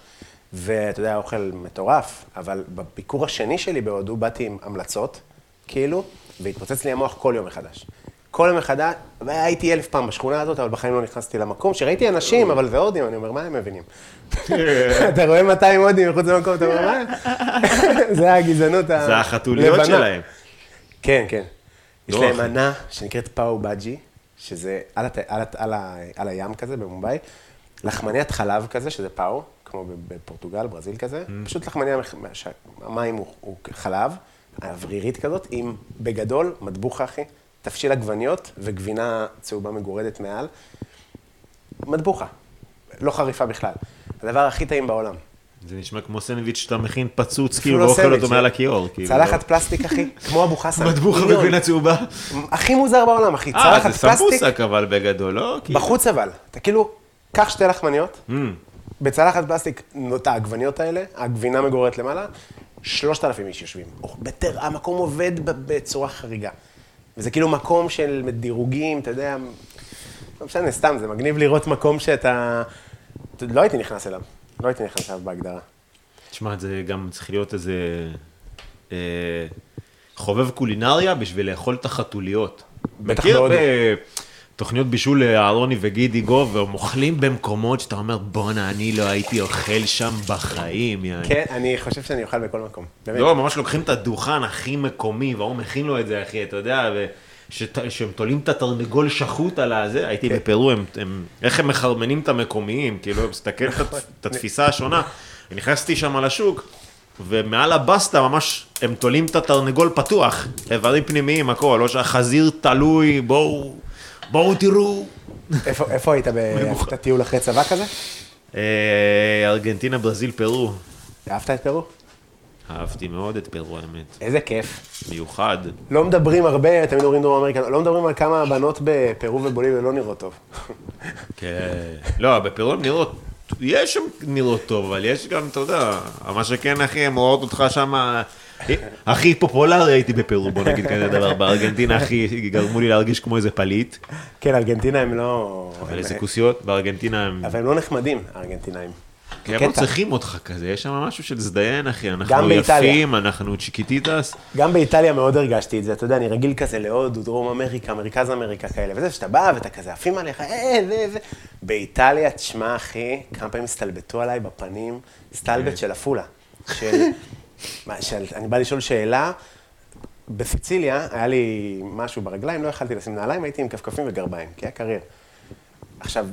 ואתה יודע, האוכל מטורף, אבל בביקור השני שלי בהודו באתי עם המלצות, כאילו, והתפוצץ לי המוח כל יום מחדש. כל יום מחדש, והייתי אלף פעם בשכונה הזאת, אבל בחיים לא נכנסתי למקום, שראיתי אנשים, אבל זה הודים, אני אומר, מה הם מבינים? אתה רואה 200 הודים מחוץ למקום, אתה אומר, מה? זה הגזענות הלבנה. זה החתוליות שלהם. כן, כן. יש לא, להם. מנה שנקראת פאו בג'י, שזה על, הת... על, הת... על, ה... על הים כזה במומבאי, לחמניית חלב כזה, שזה פאו, כמו בפורטוגל, ברזיל כזה, Mm. פשוט לחמניה, שהמים הוא, הוא חלב, אוורירית כזאת, עם בגדול, מטבוחה אחי, תבשיל עגבניות וגבינה צהובה מגורדת מעל. מטבוחה, לא חריפה בכלל. הדבר הכי טעים בעולם. זה נשמע כמו סנדוויץ' שאתה מכין פצוץ, כאילו, לא ואוכל סנדוויץ', אותו מעל הכיור. כאילו, צלחת פלסטיק, אחי, כמו אבו חסן. מטבוחה. בגבינה צהובה. הכי מוזר בעולם, אחי. אה, צלחת זה פלסטיק, סמבוסק אבל בגדול, לא? בחוץ אבל. אתה כאילו, קח שתי לחמניות, Mm. בצלחת פלסטיק, את העגבניות האלה, הגבינה מגוררת למעלה, שלושת אלפים איש יושבים. או, בטר, המקום עובד בצורה חריגה. וזה כאילו מקום של דירוגים, אתה יודע, לא משנה, סתם, זה מגניב לראות מקום שאתה... לא הייתי נכנס אליו, לא הייתי נכנס אליו בהגדרה. תשמע, זה גם צריך להיות איזה אה, חובב קולינריה בשביל לאכול את החתוליות. בטח מכיר בהודו. בתוכניות בישול אהרוני וגידי גוב, והם אוכלים במקומות שאתה אומר, בואנה, אני לא הייתי אוכל שם בחיים, יעני. כן, אני חושב שאני אוכל בכל מקום. באמת. לא, ממש לוקחים את הדוכן הכי מקומי, והוא מכין לו את זה, אחי, אתה יודע, ו... שהם תולים את התרנגול שחוט על הזה, הייתי כן. בפרו, הם, הם, איך הם מחרמנים את המקומיים, כאילו, מסתכל את, הת- את התפיסה השונה. נכנסתי שם לשוק, ומעל הבסטה ממש, הם תולים את התרנגול פתוח, איברים פנימיים, הכל, לא שהחזיר תלוי, בואו, בואו תראו. איפה היית בעשית טיול אחרי צבא כזה? אה, ארגנטינה, ברזיל, פרו. אהבת את פרו? אהבתי מאוד את פרו, האמת. איזה כיף. מיוחד. לא מדברים הרבה, תמיד אומרים דרום אמריקה, לא מדברים על כמה הבנות בפרו ובוליביה לא נראות טוב. כן. לא, בפירות נראות, יש שם נראות טוב, אבל יש גם, אתה יודע, מה שכן, אחי, הם רואות אותך שם, הכי פופולרי הייתי בפרו, בוא נגיד כזה דבר, בארגנטינה הכי גרמו לי להרגיש כמו איזה פליט, כן, ארגנטינה הם לא... אבל איזה כוסיות, בארגנטינה הם, אבל הם לא נחמדים, הארגנטינאים. כי הם לא. צריכים אותך כזה, יש שם משהו של זדיין, אחי, אנחנו. יפים, אנחנו צ'יקיטיטס, גם באיטליה מאוד הרגשתי את זה, אתה יודע, אני רגיל כזה להודו, דרום אמריקה, מרכז אמריקה כאלה, וזה, שאתה בא ואתה כזה עפים עליך, אה, זה, זה. באיטליה, תשמע, אחי, כמה פעמים הסתלבטו עליי בפנים, הסתלבט של עפולה. של, מה, של, אני בא לשאול שאלה, בסיציליה היה לי משהו ברגליים, לא יכלתי לשים נעליים, הייתי עם כפכפים וגרביים, כי היה קריר. עכשיו,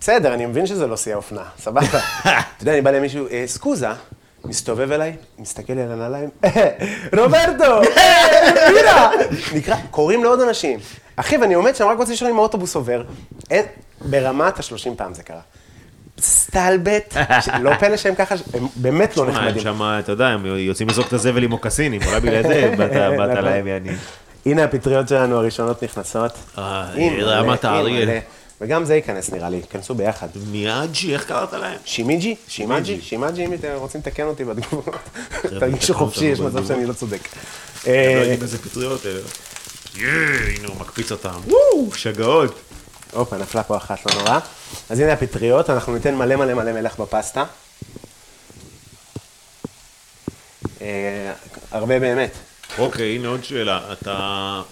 בסדר, אני מבין שזה לא שיא האופנה, סבבה. אתה יודע, אני בא למישהו, "אה, סקוזה, מסתובב אליי, מסתכל לי על הנעליים, "אה, רוברטו, מירה, נקרא, קוראים לעוד אנשים. אחי, ואני עומד שם, רק רוצה לשאול אם האוטובוס עובר. אין, ברמת השלושים פעם זה קרה. סטלבט, לא פלא שהם ככה, הם באמת לא נחמדים. שם, אתה יודע, הם יוצאים לזרוק את הזבל עם מוקסינים, אולי בגלל זה באת באת נכון. להם, יעני. הנה הפטריות שלנו הראשונות נכנסות. אה, רמת. הנה. וגם זה ייכנס נראה לי, ייכנסו ביחד. מיאג'י, איך קראת להם? שימיג'י? שימאג'י? שימאג'י, אם אתם רוצים לתקן אותי בתגובות. תרגישו חופשי, יש מצב. שאני לא צודק. הם לא אה, יודעים איזה פטריות. יאה, הנה הוא מקפיץ אותם. וואו, שגעות. הופה, נפלה פה אחת, לא נורא. אז הנה הפטריות, אנחנו ניתן מלא מלא מלא מלח בפסטה. אה, הרבה באמת. אוקיי, הנה עוד שאלה. אתה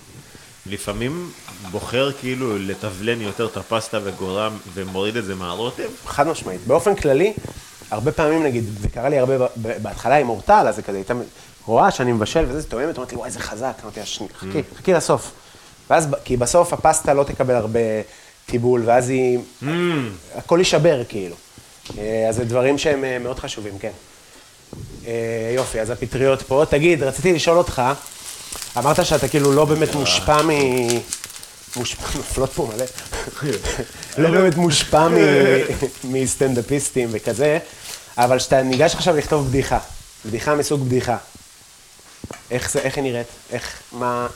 לפעמים בוחר כאילו לתבלן יותר את הפסטה וגורם ומוריד את זה מהרוטב? חד משמעית. באופן כללי, הרבה פעמים, נגיד, זה קרה לי הרבה בהתחלה עם אורטל, אז זה כזה, הייתה רואה שאני מבשל וזה, זה תואמת, אומרת לי, וואי, זה חזק. אמרתי לה, "שני- חכי, חכי לסוף. ואז, כי בסוף הפסטה לא תקבל הרבה טיבול, ואז היא, הכל יישבר, כאילו. אה, אז זה דברים שהם אה, מאוד חשובים, כן. אה, יופי, אז הפטריות פה. תגיד, רציתי לשאול אותך, אמרת שאתה כאילו לא באמת מושפע מ... מושפע, נופלות פה מלא. לא באמת מושפע מסטנדאפיסטים וכזה, אבל כשאתה ניגש עכשיו לכתוב בדיחה, בדיחה מסוג בדיחה, איך זה, איך היא נראית? איך, מה,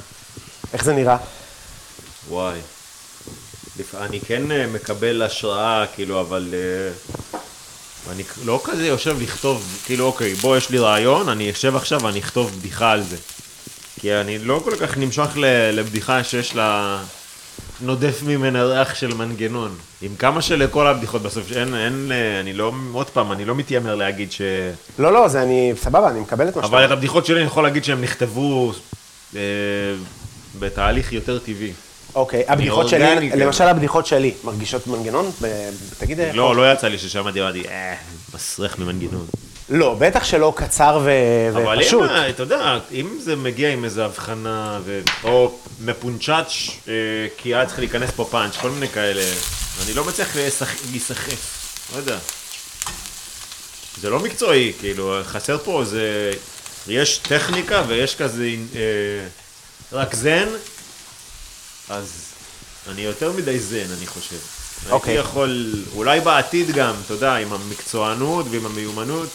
איך זה נראה? וואי. אני כן אה, מקבל השראה, כאילו, אבל... אה, אני לא כזה יושב לכתוב, כאילו, אוקיי, בוא, יש לי רעיון, אני אשב עכשיו ואני אכתוב בדיחה על זה. כי אני לא כל כך נמשך לבדיחה שיש לה... נודף ממנה ריח של מנגנון. עם כמה שלכל הבדיחות בסוף, אין, אין, אה, אני לא, עוד פעם, אני לא מתיימר להגיד ש... לא, לא, זה אני, סבבה, אני מקבל את מה שאתה אבל את. הבדיחות שלי אני יכול להגיד שהן נכתבו אה, בתהליך יותר טבעי. אוקיי, הבדיחות שלי, כן. למשל הבדיחות שלי, מרגישות מנגנון? ב- תגיד... איך? לא, לא יצא לי ששמעתי, אמרתי, אה, מסריח ממנגנון. לא, בטח שלא קצר ו- אבל ופשוט. אם, אה, אתה יודע, אם זה מגיע עם איזו הבחנה, ו... או מפונצ'אץ', אה, כי היה צריך להיכנס פה פאנץ', כל מיני כאלה, אני לא מצליח להיסח- להיסחף, לא יודע. זה לא מקצועי, כאילו, חסר פה איזה... יש טכניקה ויש כזה אה, רק זן, אז אני יותר מדי זן, אני חושב. אוקיי. הייתי יכול, אולי בעתיד גם, אתה יודע, עם המקצוענות ועם המיומנות,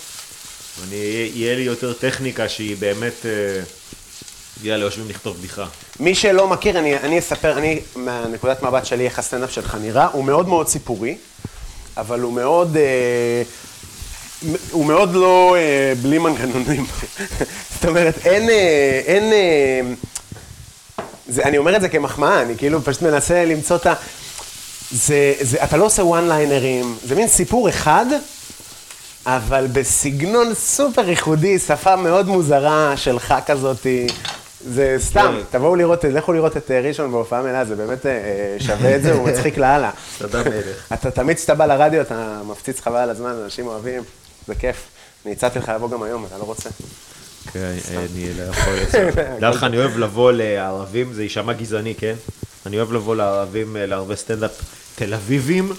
אני, יהיה לי יותר טכניקה שהיא באמת, אה, יאללה, יושבים לכתוב בדיחה. מי שלא מכיר, אני, אני אספר, אני, מהנקודת מבט שלי, איך הסטנדאפ שלך נראה, הוא מאוד מאוד סיפורי, אבל הוא מאוד, אה, הוא מאוד לא אה, בלי מנגנונים. זאת אומרת, אין, אה, אין, אה, זה, אני אומר את זה כמחמאה, אני כאילו פשוט מנסה למצוא את ה... זה, זה, אתה לא עושה וואן ליינרים, זה מין סיפור אחד, אבל בסגנון סופר ייחודי, שפה מאוד מוזרה שלך כזאתי. זה סתם, תבואו לראות, לכו לראות את אה, ראשון בהופעה מלאה, זה באמת אה, שווה את זה, הוא מצחיק לאללה. תודה מלך. אתה תמיד כשאתה בא לרדיו, אתה מפציץ חבל על הזמן, אנשים אוהבים, זה כיף. אני הצעתי לך לבוא גם היום, אתה לא רוצה. כן, אני לא יכול. דע לך, אני אוהב לבוא לערבים, זה יישמע גזעני, כן? אני אוהב לבוא לערבים, אה, לערבי סטנדאפ תל אביבים.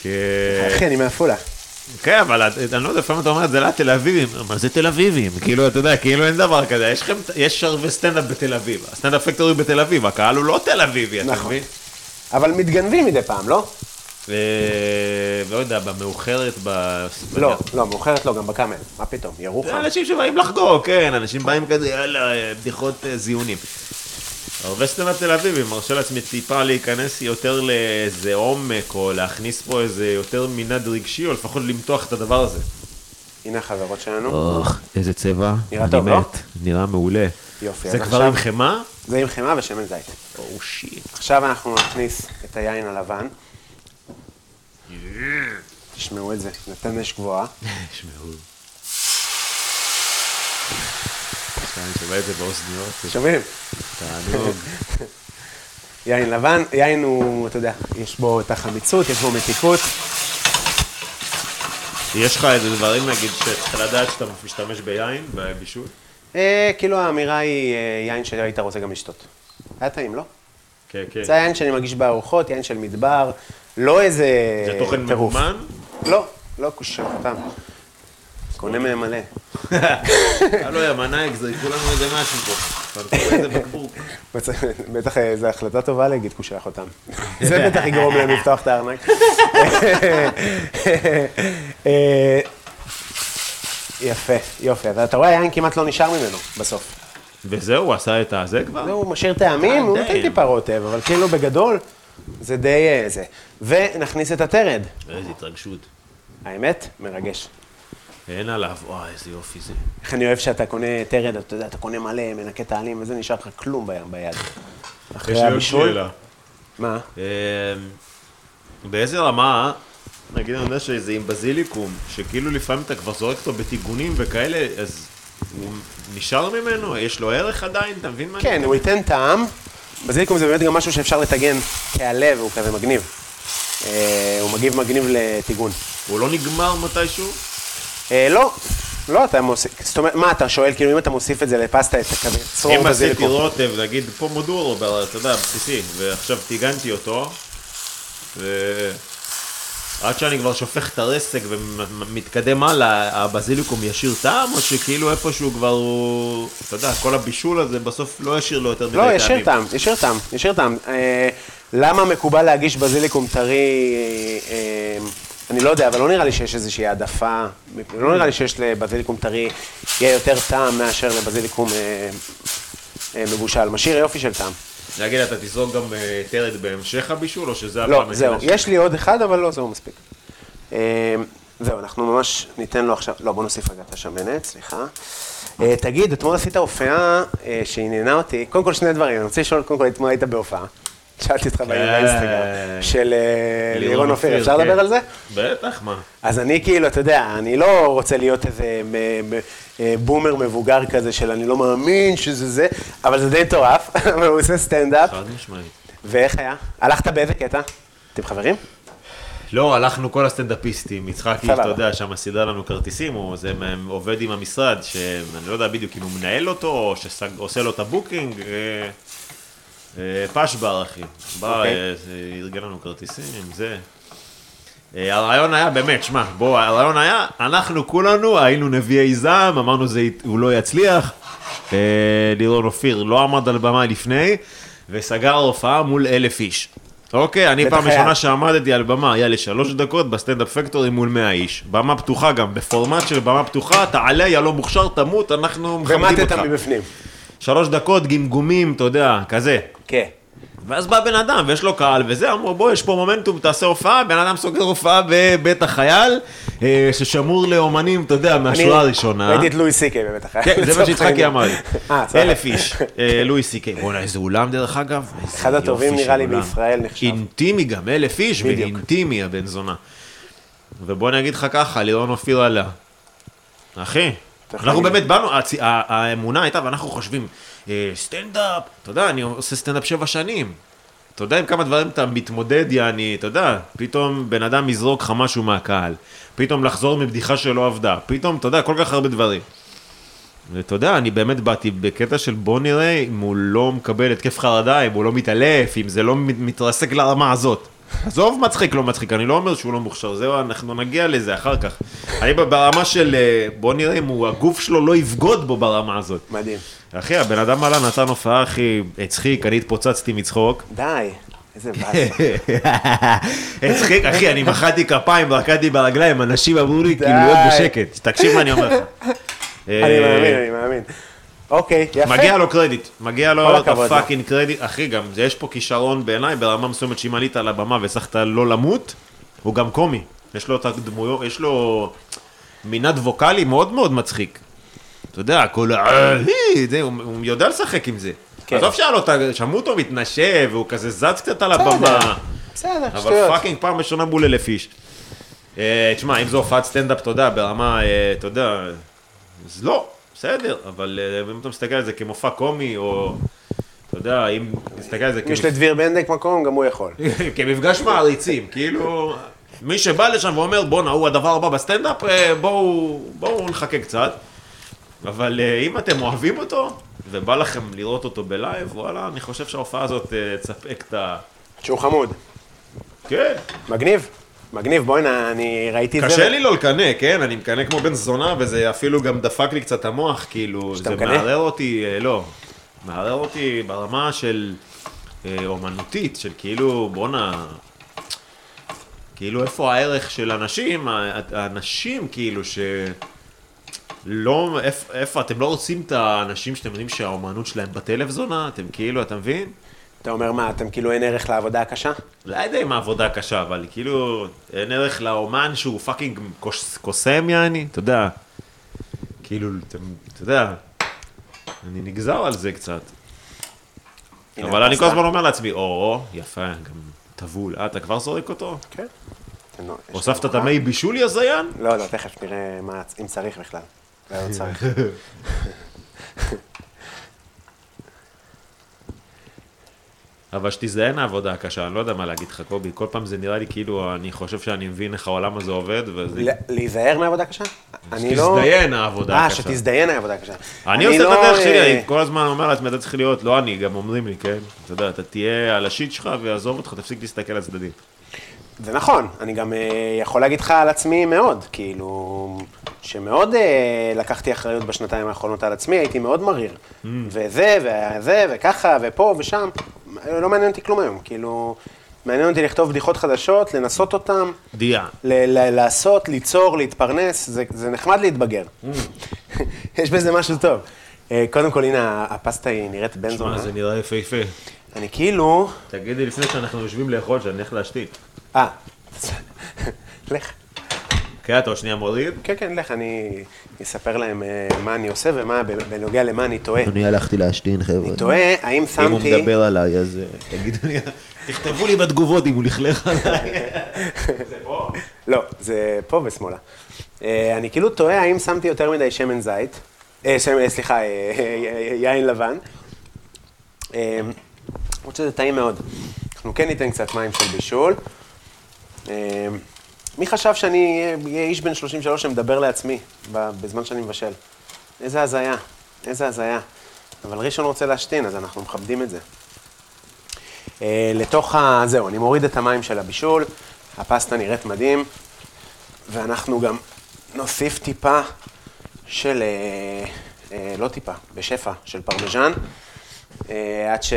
אחי, אני מעפולה. כן, אבל אני לא יודע, לפעמים אתה אומר את זה לתל אביבים, מה זה תל אביבים? כאילו, אתה יודע, כאילו אין דבר כזה, יש לכם, יש ערבי סטנדאפ בתל אביב, הסטנדאפ פקטורי בתל אביב, הקהל הוא לא תל אביבי, אתה נכון. מבין? אבל מתגנבים מדי פעם, לא? ו- ולא יודע, במאוחרת, ב... לא, לא, מאוחרת לא, גם בקאמל. מה פתאום, ירוחם. אנשים שבאים לחגוג, כן, אנשים באים כזה, יאללה, אה, בדיחות אה, זיונים. הרבה סטנדאפ תל אביבי, מרשה לעצמי טיפה להיכנס יותר לאיזה עומק, או להכניס פה איזה יותר מנעד רגשי, או לפחות למתוח את הדבר הזה. הנה החברות שלנו. אוח, איזה צבע. נראה טוב, לא? נראה מעולה. יופי, זה כבר עם חמאה? זה עם חמאה ושמן זית. או שיט. עכשיו אנחנו נכניס את היין הלבן. תשמעו את זה, נותן אש גבוהה. שמעו. עכשיו אני שומע את זה באוזניות, שומעים? תענוג. יין לבן, יין הוא, אתה יודע, יש בו את החמיצות, יש בו מתיקות. יש לך איזה דברים, נגיד, שצריך לדעת שאתה משתמש ביין, בבישול? אה, כאילו האמירה היא אה, יין שהיית רוצה גם לשתות. היה טעים, לא? כן, כן. זה היין שאני מגיש בארוחות, יין של מדבר, לא איזה זה תוכן. ממומן? לא, לא קושר אותם. קונה מהם מלא. הלו, יא מנאייק, זרקו לנו איזה משהו פה. איזה בקבוק. בטח אה, זו החלטה טובה להגיד קושח אותם. זה בטח יגרום להם לפתוח את הארנק. אה, יפה, יופי. אתה רואה, היין כמעט לא נשאר ממנו בסוף. וזהו, הוא עשה את הזה כבר? הוא משאיר טעמים, הוא נותן. טיפה רוטב, אבל כאילו בגדול, זה די אה, זה. ונכניס את הטרד. איזה התרגשות. האמת, מרגש. אין עליו, וואי, איזה יופי זה. איך אני אוהב שאתה קונה טרד, אתה יודע, אתה קונה מלא, מנקה טעלים, וזה נשאר לך כלום בים ביד. יש אחרי לי עוד הבישול. שאלה. מה? אמ, באיזה רמה, נגיד אני יודע שזה עם בזיליקום, שכאילו לפעמים אתה כבר זורק אותו בטיגונים וכאלה, אז הוא נשאר ממנו? יש לו ערך עדיין? אתה מבין מה אני כן? הוא ייתן טעם. בזיליקום זה באמת גם משהו שאפשר לטגן כעלה, והוא כזה מגניב. אה, הוא מגיב מגניב לטיגון. הוא לא נגמר מתישהו? אה, לא, לא, אתה מוסיף, זאת אומרת, מה אתה שואל, כאילו אם אתה מוסיף את זה לפסטה, את כזה צרור אם עשיתי בזיליקום. רוטב, נגיד פומודורו, אתה יודע, בסיסי, ועכשיו טיגנתי אותו, ו... עד שאני כבר שופך את הרסק ומתקדם הלאה, הבזיליקום ישיר טעם, או שכאילו איפשהו כבר הוא, אתה יודע, כל הבישול הזה בסוף לא ישיר לו יותר מדי לא, טעמים. ישיר טעם, ישיר טעם, ישיר טעם. אה, למה מקובל להגיש בזיליקום טרי, אה, אה, אני לא יודע, אבל לא נראה לי שיש איזושהי העדפה, לא נראה לי שיש לבזיליקום טרי, יהיה יותר טעם מאשר לבזיליקום מבושל. משאיר יופי של טעם. להגיד, אתה תזרוק גם אה, טרד בהמשך הבישול, או שזה לא, הפעם זהו, היחידה יש לי עוד אחד, אבל לא, זהו מספיק. אה, זהו, אנחנו ממש ניתן לו עכשיו, לא, בוא נוסיף רגע את השמנת, סליחה. אה, תגיד, אתמול עשית הופעה אה, שעניינה אותי, קודם כל שני דברים, אני רוצה לשאול, קודם כל, אתמול היית בהופעה. שאלתי אותך באינסטגרם, של אה, לירון אופיר, אפשר כן. לדבר על זה? בטח, מה. אז אני כאילו, אתה יודע, אני לא רוצה להיות איזה אה, בומר מבוגר כזה של אני לא מאמין שזה זה, אבל זה די מטורף, אבל הוא עושה סטנדאפ, חד משמעית. ואיך היה? הלכת באיזה קטע? אתם חברים? לא, הלכנו כל הסטנדאפיסטים, יצחקי. אתה יודע, שם סידר לנו כרטיסים, הוא זה עובד עם המשרד, שאני לא יודע בדיוק אם הוא מנהל אותו, או שעושה לו את ה booking, אה, פשבר, אחי. בא, אוקיי. אה, ארגן לנו כרטיסים, זה. אה, הרעיון היה, באמת, שמע, בוא, הרעיון היה, אנחנו כולנו היינו נביאי זעם, אמרנו זה, הוא לא יצליח. אה, לירון אופיר לא עמד על במה לפני, וסגר הופעה מול אלף איש. אוקיי, אני פעם. ראשונה שעמדתי על במה, היה לי שלוש דקות בסטנדאפ פקטורי מול 100 איש. במה פתוחה גם, בפורמט של במה פתוחה, תעלה, יא לא מוכשר, תמות, אנחנו מכבדים ומטת אותך. מבפנים. שלוש דקות, גמגומים, אתה יודע, כזה. כן. ואז בא בן אדם ויש לו קהל וזה, אמרו בוא יש פה מומנטום, תעשה הופעה, בן אדם סוגר הופעה בבית החייל, אה, ששמור לאומנים, אתה יודע, מהשורה הראשונה. ראיתי את לואי סי.קיי בבית החייל. כן, זה מה שיצחקי. אמר לי. אלף איש, אה, לואי סי קיי. בוא'נה, איזה אולם דרך אגב. אחד הטובים נראה לי. בישראל נחשב. אינטימי גם, אלף איש. ואינטימי הבן זונה. ובוא אני אגיד לך ככה, לירון אופיר עלה. אחי, תכף אנחנו באמת באנו, האמונה הייתה, ואנחנו חושבים, אה, סטנדאפ, אתה יודע, אני עושה סטנדאפ שבע שנים. אתה יודע עם כמה דברים אתה מתמודד, יעני, אתה יודע, פתאום בן אדם יזרוק לך משהו מהקהל, פתאום לחזור מבדיחה שלא עבדה, פתאום, אתה יודע, כל כך הרבה דברים. ואתה יודע, אני באמת באתי בקטע של בוא נראה אם הוא לא מקבל התקף חרדה, אם הוא לא מתעלף, אם זה לא מת- מתרסק לרמה הזאת. עזוב מצחיק לא מצחיק, אני לא אומר שהוא לא מוכשר, זהו, אנחנו נגיע לזה אחר כך. אני ברמה של אה, בוא נראה אם הוא, הגוף שלו לא יבגוד בו ברמה הזאת. מדהים. אחי, הבן אדם עלה, נתן הופעה, אחי, הצחיק, אני התפוצצתי מצחוק. די, איזה באסה. הצחיק, אחי, אני מחאתי כפיים, רקדתי ברגליים, אנשים אמרו לי, כאילו, להיות בשקט. תקשיב מה אני אומר לך. אני אה, מאמין, אני מאמין. אוקיי, יפה. מגיע לו קרדיט, מגיע לו את. הפאקינג קרדיט, אחי גם, יש פה כישרון בעיניי, ברמה מסוימת שאם עלית על הבמה והצלחת לא למות, הוא גם קומי, יש לו את הדמויות, יש לו מנעד ווקאלי מאוד מאוד מצחיק. אתה יודע, כל ה... אה, הוא יודע לשחק עם זה. כן. עזוב שהיה לו, שמעו אותו מתנשף, והוא כזה זז קצת על הבמה. בסדר, אבל שטויות. fucking פעם ראשונה מול אלף איש. אה, תשמע, אם זו הופעת סטנדאפ, אתה יודע, ברמה, אה, אתה יודע, אז לא, בסדר, אבל אה, אם אתה מסתכל על זה כמופע קומי, או, אתה יודע, אם תסתכל על זה אם יש לדביר בנדק מקום, גם הוא יכול. כמפגש מעריצים, כאילו, מי שבא לשם ואומר, בואנה, הוא הדבר הבא בסטנדאפ, אה, בואו בואו נחכה קצת. אבל אה, אם אתם אוהבים אותו, ובא לכם לראות אותו בלייב, וואלה, אני חושב שההופעה הזאת תספק את ה... שהוא חמוד. כן. מגניב. מגניב, בוא'נה, אני ראיתי את זה. קשה לי לא לקנא, כן? אני מקנא כמו בן זונה, וזה אפילו גם דפק לי קצת המוח, כאילו, זה מקנא? מערער אותי, אה, לא, מערער אותי ברמה של אה, אומנותית, של כאילו, בואנה, כאילו איפה הערך של אנשים, האנשים כאילו ש... לא, איפה, איפה, אתם לא רוצים את האנשים שאתם יודעים שהאומנות שלהם בת אלף זונה? אתם כאילו, אתה מבין? אתה אומר מה, אתם כאילו אין ערך לעבודה הקשה? לא יודע אם העבודה קשה, אבל כאילו, אין ערך לאומן שהוא fucking קוס- קוסם יעני, אתה יודע. כאילו, אתה, אתה יודע, אני נגזר על זה קצת. אבל אני כל. הזמן אומר לעצמי, או, יפה, גם טבול. אה, אתה כבר זורק אותו? כן. הוספת את המי בישול, יא זיין? לא, לא, תכף נראה אם צריך בכלל. לא לא צריך. אבל שתזדיין העבודה הקשה, אני לא יודע מה להגיד לך, קובי. כל פעם זה נראה לי כאילו, אני חושב שאני מבין איך העולם הזה עובד, וזה... להיזהר מעבודה קשה? אני לא... שתזדיין העבודה אה, הקשה. שתזדיין העבודה הקשה. אני עושה את לא, הדרך שלי, אה, אני כל הזמן אומר לעצמי, אתה צריך להיות, לא אני, גם אומרים לי, כן? אתה יודע, אתה תהיה על השיט שלך ויעזוב אותך, תפסיק להסתכל על הצדדים. זה נכון, אני גם אה, יכול להגיד לך על עצמי מאוד, כאילו, שמאוד אה, לקחתי אחריות בשנתיים האחרונות על עצמי, הייתי מאוד מריר. Mm. וזה, וזה, וככה, ופה ושם, לא מעניין אותי כלום היום, כאילו, מעניין אותי לכתוב בדיחות חדשות, לנסות אותן, דיה. ל- ל- לעשות, ליצור, להתפרנס, זה, זה נחמד להתבגר. Mm. יש בזה משהו טוב. אה, קודם כל, הנה, הפסטה היא נראית בן זונה. מה, זה נראה יפהפה. אני כאילו... תגידי לפני שאנחנו יושבים לאכול, שאני הולך להשתית. אה, לך. כן, אתה עוד שנייה מוריד? כן, כן, לך, אני אספר להם אה, מה אני עושה ומה, בנוגע למה אני טועה. אני הלכתי להשתין, חבר'ה. אני תוהה, האם אם הוא שמתי... מדבר עליי, אז אה, תגידו לי. תכתבו לי בתגובות אם הוא לכלך עליי. זה פה? לא, זה פה ושמאלה. אה, אני כאילו תוהה האם שמתי יותר מדי שמן זית, סליחה, יין לבן. למרות שזה טעים מאוד. אנחנו כן ניתן קצת מים של בישול. אה, מי חשב שאני אהיה איש בן 33 שמדבר לעצמי בזמן שאני מבשל? איזה הזיה, איזה הזיה. אבל ראשון רוצה להשתין, אז אנחנו מכבדים את זה. אה, לתוך ה... זהו, אני מוריד את המים של הבישול, הפסטה נראית מדהים, ואנחנו גם נוסיף טיפה של... אה, אה, לא טיפה, בשפע של פרמיז'ן, עד ש...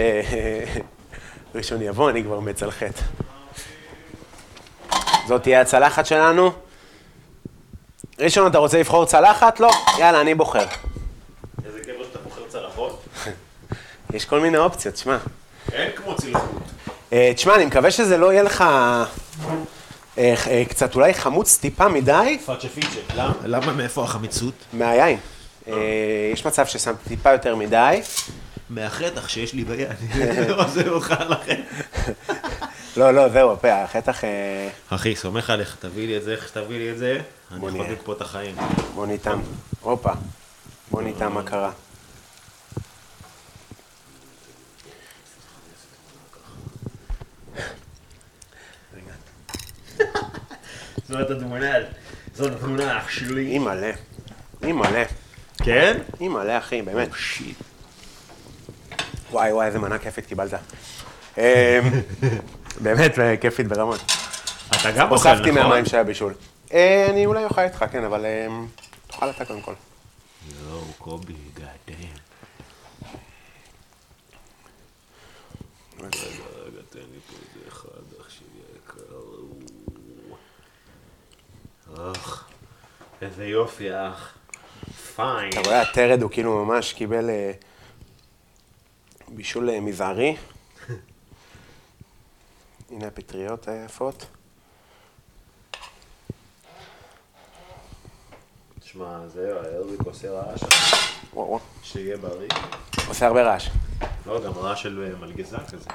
ראשון יבוא, אני כבר מצלחת. זאת תהיה הצלחת שלנו. ראשון, אתה רוצה לבחור צלחת? לא. יאללה, אני בוחר. איזה גבר שאתה בוחר צלחות. יש כל מיני אופציות, שמע. אין כמו צלחות. אה, תשמע, אני מקווה שזה לא יהיה לך אה, אה, קצת אולי חמוץ טיפה מדי פאצ'ה פיצ'ה. למה? למה מאיפה החמיצות? מהיין. יש מצב ששמתי טיפה יותר מדי. מהחטח שיש לי ביד. עוזב אותך על החטח. לא, לא, זהו, הפה, החטח... אה, אחי, סומך עליך, תביא לי את זה, איך שתביא לי את זה, אני. חוגג פה את החיים. בוא ניתם. הופה. בוא ניתם מה קרה. זאת התמונה, זאת התמונה אח שלי. אימא'לה. אימא'לה. כן? אימא'לה, אחי, באמת. וואי, וואי, איזה מנה כיפית קיבלת. באמת, אה, כיפית ברמות. אתה גם אוכל, הוספתי נכון? מהמים של הבישול. אה, אני אולי אוכל איתך, כן, אבל אה, תאכל אתה קודם כל. יואו, קובי, גאדם. רגע, רגע, תן לי פה איזה אחד, אח שלי היקר. אך, איזה יופי, אח. פיין. אתה רואה, הטרד הוא כאילו ממש קיבל בישול מזערי. הנה הפטריות היפות. תשמע, זהו, הארביק עושה רעש, וואו. שיהיה בריא. עושה הרבה רעש. לא, גם רעש של אה, מלגזה כזה.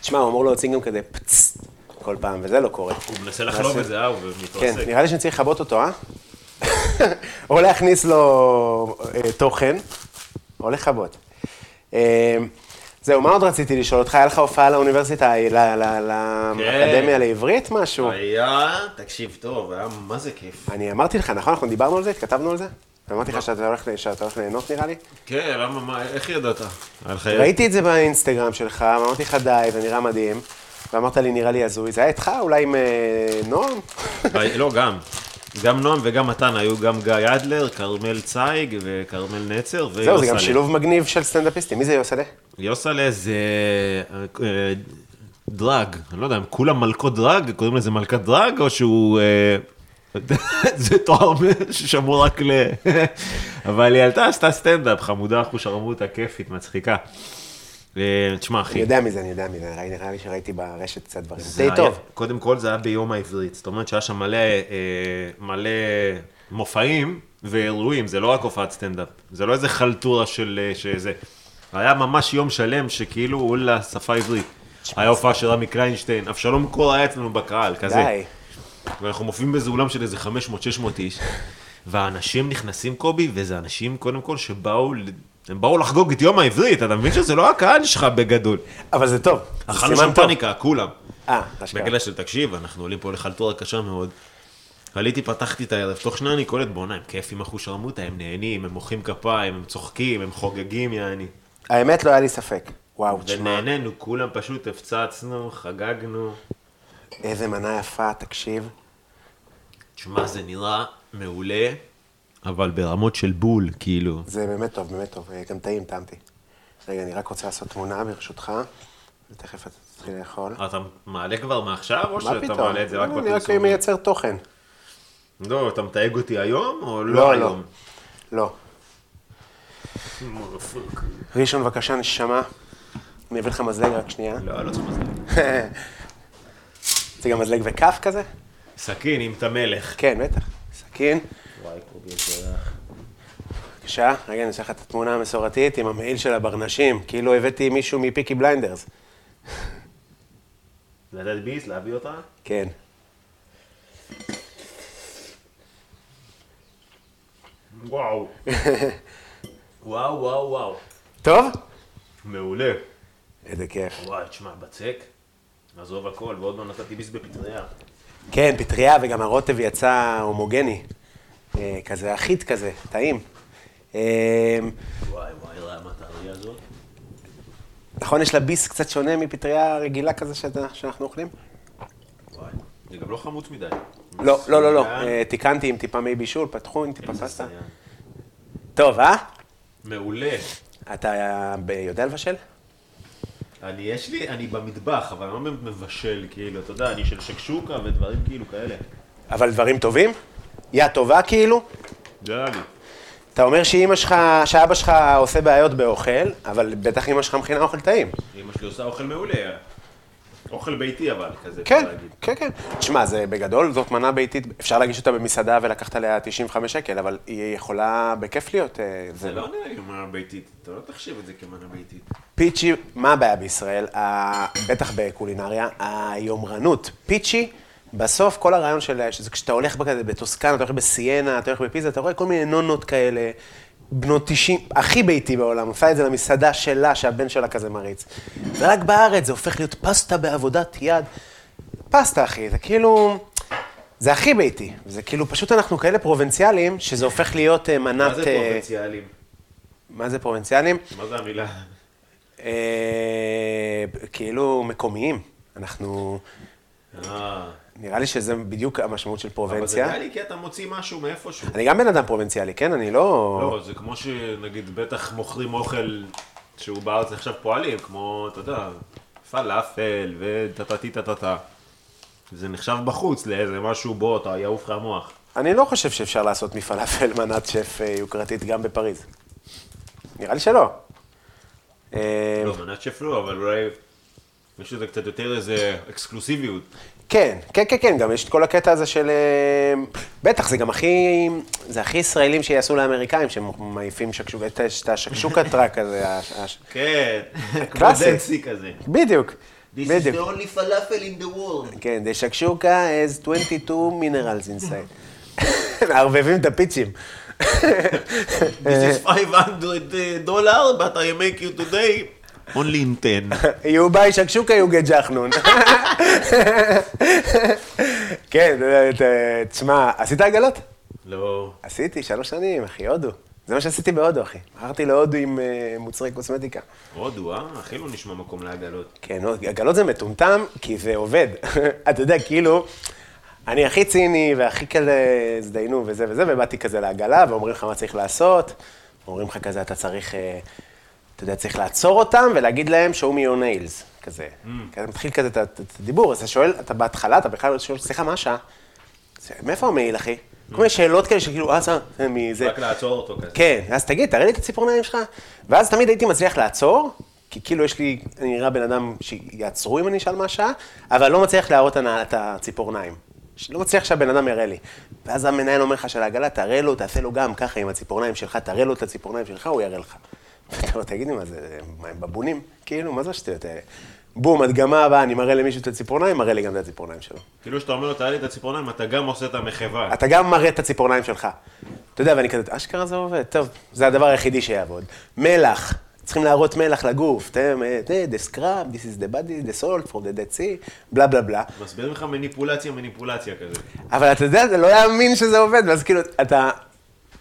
תשמע, הוא אמור להוציא גם כזה פצט כל פעם, וזה לא קורה. הוא מנסה לחלוב את זה, אה, הוא כן, מתרסק. נראה לי שאני צריך לכבות אותו, אה? או להכניס לו אה, תוכן, או לכבות. אה, זהו, מה עוד רציתי לשאול אותך? היה לך הופעה לאוניברסיטה, ל- לאקדמיה לעברית, משהו? היה, תקשיב טוב, היה מה זה כיף. אני אמרתי לך, נכון? אנחנו דיברנו על זה? התכתבנו על זה? אמרתי לך שאתה הולך, שאתה הולך ליהנות נראה לי? כן, למה, מה, איך ידעת? ראיתי את זה באינסטגרם שלך, ואמרתי לך די, זה נראה מדהים. ואמרת לי, נראה לי הזוי. זה היה איתך? אולי עם אה, נועם? לא, גם. גם נועם וגם מתן, היו גם גיא אדלר, כרמל צייג וכרמל נצר ויוסלה. זהו, זה גם שילוב מגניב של סטנדאפיסטים. מי זה יוסלה? יוסלה זה אה, דרג, אני לא יודע, הם כולם מלכות דרג, קוראים לזה מלכת דרג, או שהוא... אה, זה תואר ששמור רק ל... אבל היא עלתה, עשתה סטנדאפ, חמודה, אחושרמוטה, כיפית, מצחיקה. תשמע, אחי. אני יודע מי זה, אני יודע מי זה. ראי- נראה לי שראיתי ברשת קצת דברים. זה די היה- טוב. קודם כל זה היה ביום העברית, זאת אומרת שהיה שם מלא, אה, מלא מופעים ואירועים, זה לא רק הופעת סטנדאפ, זה לא איזה חלטורה של אה, שזה, היה ממש יום שלם שכאילו הוא לשפה העברית. היה הופעה של רמי קליינשטיין, אבשלום קור היה אצלנו בקהל, כזה. די. ואנחנו מופיעים באיזה אולם של איזה 500-600 איש, והאנשים נכנסים קובי, וזה אנשים קודם כל שבאו, הם באו לחגוג את יום העברית, אתה מבין שזה לא הקהל שלך בגדול. אבל זה טוב. אכלנו שם. פאניקה, כולם. אה, אשכרה. בגלל של תקשיב, אנחנו עולים פה לחלטורה קשה מאוד. עליתי, פתחתי את הערב, תוך שנייה אני קולט, בואנה, הם כיפים אחושרמוטה, הם נהנים, הם מוחאים כפיים, הם צוחקים, הם חוגגים, יעני. האמת, לא היה לי ספק. וואו, תשמע, ונהנינו, כולם פשוט הפצצנו, חגגנו. איזה מנה יפה, תקשיב. תשמע, זה נראה מעולה, אבל ברמות של בול, כאילו. זה באמת טוב, באמת טוב. אה, גם טעים, טעמתי. רגע, אני רק רוצה לעשות תמונה, ברשותך. ותכף אתה תתחיל לאכול. אתה מעלה כבר מעכשיו, או שאתה פתאום? מעלה את זה רק לא, אני רק? מייצר תוכן. לא, אתה מתייג אותי היום, או לא, לא לא. היום? לא. ראשון, בבקשה, נשמה. אני אביא לך מזלג רק שנייה. לא, לא צריך מזלג. זה גם מזלג וכף כזה? סכין עם את המלך. כן, בטח. סכין. וואי, קובי, יצרח. בבקשה, רגע, אני אעשה לך את התמונה המסורתית עם המעיל של הברנשים, כאילו הבאתי מישהו מפיקי בליינדרס. לתת ביס, להביא אותה? כן. וואו. וואו, וואו, וואו. טוב? מעולה. איזה כיף. וואי, תשמע, בצק, עזוב הכל, ועוד לא נתתי ביס בפטריה. כן, פטריה וגם הרוטב יצא הומוגני. אה, כזה אחיד כזה, טעים. אה, וואי, וואי, רמת האריה הזאת. נכון, יש לה ביס קצת שונה מפטריה רגילה כזה שאנחנו אוכלים? וואי, זה גם לא חמוץ מדי. לא, לא, לא, לא. אה, תיקנתי עם טיפה מי בישול, פתחו עם טיפה פסטה. טוב, אה? מעולה. אתה יודע לבשל? אני, יש לי, אני במטבח, אבל אני לא מבשל, כאילו, אתה יודע, אני של שקשוקה ודברים כאילו כאלה. אבל דברים טובים? יא טובה כאילו? נראה לי. אתה אומר שאימא שלך, שאבא שלך עושה בעיות באוכל, אבל בטח אימא שלך מכינה אוכל טעים. אמא שלי עושה אוכל מעולה. אוכל ביתי אבל, כזה, כן, אפשר להגיד. כן, כן. תשמע, זה בגדול, זאת מנה ביתית, אפשר להגיש אותה במסעדה ולקחת עליה 95 שקל, אבל היא יכולה בכיף להיות... אה, זה לא נראה לי מנה ביתית, אתה לא תחשיב את זה כמנה ביתית. פיצ'י, מה הבעיה בישראל? בטח בקולינריה, היומרנות. פיצ'י, בסוף כל הרעיון של... שזה כשאתה הולך בכזה בטוסקנה, אתה הולך בסיינה, אתה הולך בפיזה, אתה רואה כל מיני נונות כאלה, בנות 90, הכי ביתי בעולם, עושה את זה למסעדה שלה, שהבן שלה כזה מריץ. ורק בארץ זה הופך להיות פסטה בעבודת יד. פסטה, אחי, זה כאילו... זה הכי ביתי. זה כאילו, פשוט אנחנו כאלה פרובינציאליים, שזה הופך להיות אה, מנת... מה זה אה, פרובינציאלים? מה זה פרובינציאליים? מה זה המילה? אה, כאילו מקומיים. אנחנו, נראה לי שזה בדיוק המשמעות של אבל זה. נראה לי כי אתה מוציא משהו מאיפשהו. אני גם בן אדם פרובינציאלי, כן? אני לא... לא, זה כמו שנגיד בטח מוכרים אוכל שהוא בארץ עכשיו פועלים, כמו, אתה יודע, פלאפל וטטטי טטטה. זה נחשב בחוץ לאיזה משהו בו אתה יעוף לך המוח. אני לא חושב שאפשר לעשות מפלאפל מנת שף אה, יוקרתית גם בפריז. נראה לי שלא. אה, לא, מנת שף לא, אבל אולי יש לזה קצת יותר איזה אקסקלוסיביות. כן, כן, כן, כן, גם יש את כל הקטע הזה של... אה, בטח, זה גם הכי... זה הכי ישראלים שיעשו לאמריקאים, שהם מעיפים שקשוקה, את ה- את השקשוקה truck הזה. כן, כמו קלאסי. the NC כזה. בדיוק, This is בדיוק. the only falafel in the world. כן, the שקשוקה has 22 minerals inside. מערבבים את הפיצ'ים. This is 500 dollar, but I make you today only in 10. You buy שקשוקה, get ג'חנון. כן, ת- תשמע, עשית עגלות? לא. עשיתי, שלוש שנים, אחי, הודו. זה מה שעשיתי בהודו, אחי. מכרתי להודו עם אה, מוצרי קוסמטיקה. הודו, אה? הכי לא נשמע מקום לעגלות. כן, עגלות זה מטומטם, כי זה עובד. אתה יודע, כאילו, אני הכי ציני והכי כזה, הזדיינו וזה וזה, ובאתי כזה לעגלה, ואומרים לך מה צריך לעשות. אומרים לך כזה, אתה צריך, אה, אתה יודע, צריך לעצור אותם ולהגיד להם, show me your nails, כזה. כזה מתחיל כזה את הדיבור, אז אתה שואל, אתה בהתחלה, אתה בכלל שואל, סליחה, מה השעה? מאיפה המעיל, אחי? כל מיני שאלות כאלה שכאילו, אה, זה, זה מזה. רק לעצור אותו כזה. כן, אז תגיד, תראה לי את הציפורניים שלך. ואז תמיד הייתי מצליח לעצור, כי כאילו יש לי, אני נראה בן אדם שיעצרו אם אני אשאל מה השעה, אבל לא מצליח להראות את הציפורניים. לא מצליח שהבן אדם יראה לי. ואז המנהל אומר לך של העגלה, תראה לו, תעשה לו גם ככה עם הציפורניים שלך, תראה לו את הציפורניים שלך, הוא יראה לך. ואתה אומר, תגיד לי, מה זה, מה הם בבונים? כאילו, מה זה השטויות האלה? בום, הדגמה הבאה, אני מראה למישהו את הציפורניים, מראה לי גם את הציפורניים שלו. כאילו שאתה אומר תראה לי את הציפורניים, אתה גם עושה את המחווה. אתה גם מראה את הציפורניים שלך. אתה יודע, ואני כזה, אשכרה זה עובד, טוב, זה הדבר היחידי שיעבוד. מלח, צריכים להראות מלח לגוף, אתם, אה, the scrub, this is the body, the salt from the dead sea, בלה בלה בלה. מסביר לך מניפולציה, מניפולציה כזה. אבל אתה יודע, זה לא יאמין שזה עובד, ואז כאילו, אתה...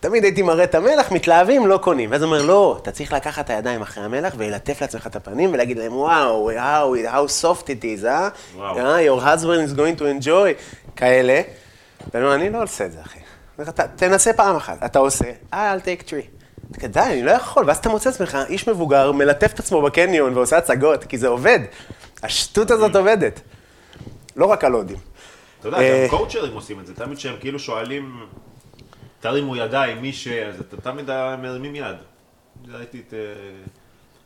תמיד הייתי מראה את המלח, מתלהבים, לא קונים. ואז הוא אומר, לא, אתה צריך לקחת את הידיים אחרי המלח וללטף לעצמך את הפנים ולהגיד להם, וואו, how, how soft it is, אה? וואו. אה, your husband is going to enjoy, כאלה. ואני אומר, אני לא עושה את זה, אחי. אני אומר, "אתה- תנסה פעם אחת, אתה עושה, אה, I'll take three. די, אני לא יכול, ואז אתה מוצא עצמך, איש מבוגר, מלטף את עצמו בקניון ועושה הצגות, כי זה עובד. השטות הזאת עובדת. לא רק על הודים. אתה יודע, אה, גם קואוצ'רים עושים את זה, תמיד שהם כאילו שואלים, תרימו ידיים, מי ש... אז אתה תמיד מרימים יד. הייתי את... אה,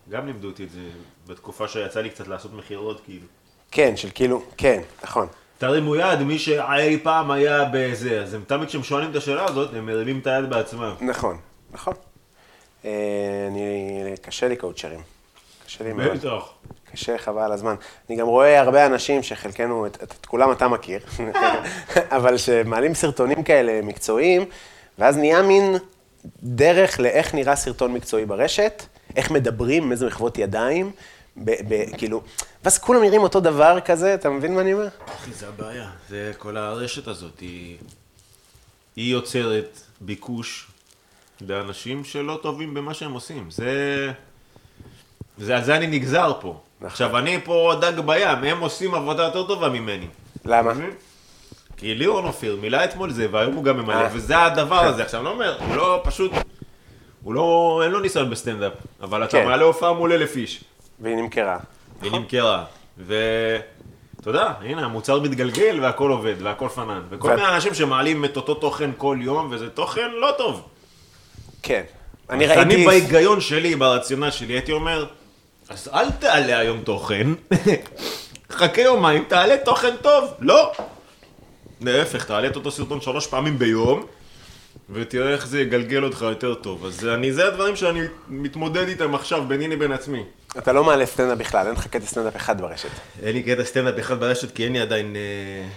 גם לימדו אותי את זה בתקופה שיצא לי קצת לעשות מכירות, כאילו. כן, של כאילו, כן, נכון. תרימו יד, מי שאי פעם היה בזה, אז הם תמיד כשהם שואלים את השאלה הזאת, הם מרימים את היד בעצמם. נכון, נכון. אה, אני, קשה לי קואוצ'רים. קשה לי מאוד. בטח. קשה, חבל על הזמן. אני גם רואה הרבה אנשים שחלקנו, את, את, את כולם אתה מכיר, אבל שמעלים סרטונים כאלה מקצועיים, ואז נהיה מין דרך לאיך נראה סרטון מקצועי ברשת, איך מדברים, איזה מחוות ידיים, ב, ב, כאילו, ואז כולם נראים אותו דבר כזה, אתה מבין מה אני אומר? אחי, זה הבעיה. זה כל הרשת הזאת, היא... היא יוצרת ביקוש לאנשים שלא טובים במה שהם עושים. זה... זה על זה אני נגזר פה. עכשיו, אני פה דג בים, הם עושים עבודה יותר טובה ממני. למה? כי ליאור אופיר מילא אתמול זה, והיום הוא גם ממלא, אה. וזה הדבר הזה. עכשיו, אני לא אומר, הוא לא פשוט... הוא לא... אין לו ניסיון בסטנדאפ, אבל אתה כן. מעלה הופעה מול אלף איש. והיא נמכרה. היא נמכרה. ואתה יודע, הנה, המוצר מתגלגל והכל עובד, והכל פנן. וכל ו- מיני אנשים שמעלים את אותו תוכן כל יום, וזה תוכן לא טוב. כן. אני אז אני ראיתי... בהיגיון שלי, ברציונל שלי, הייתי אומר, אז אל תעלה היום תוכן, חכה יומיים, תעלה תוכן טוב. לא. להפך, תעלה את אותו סרטון שלוש פעמים ביום, ותראה איך זה יגלגל אותך יותר טוב. אז אני, זה הדברים שאני מתמודד איתם עכשיו ביני לבין עצמי. אתה לא מעלה סטנדאפ בכלל, אין לך קטע סטנדאפ אחד ברשת. אין לי קטע סטנדאפ אחד ברשת, כי אין לי עדיין... אה,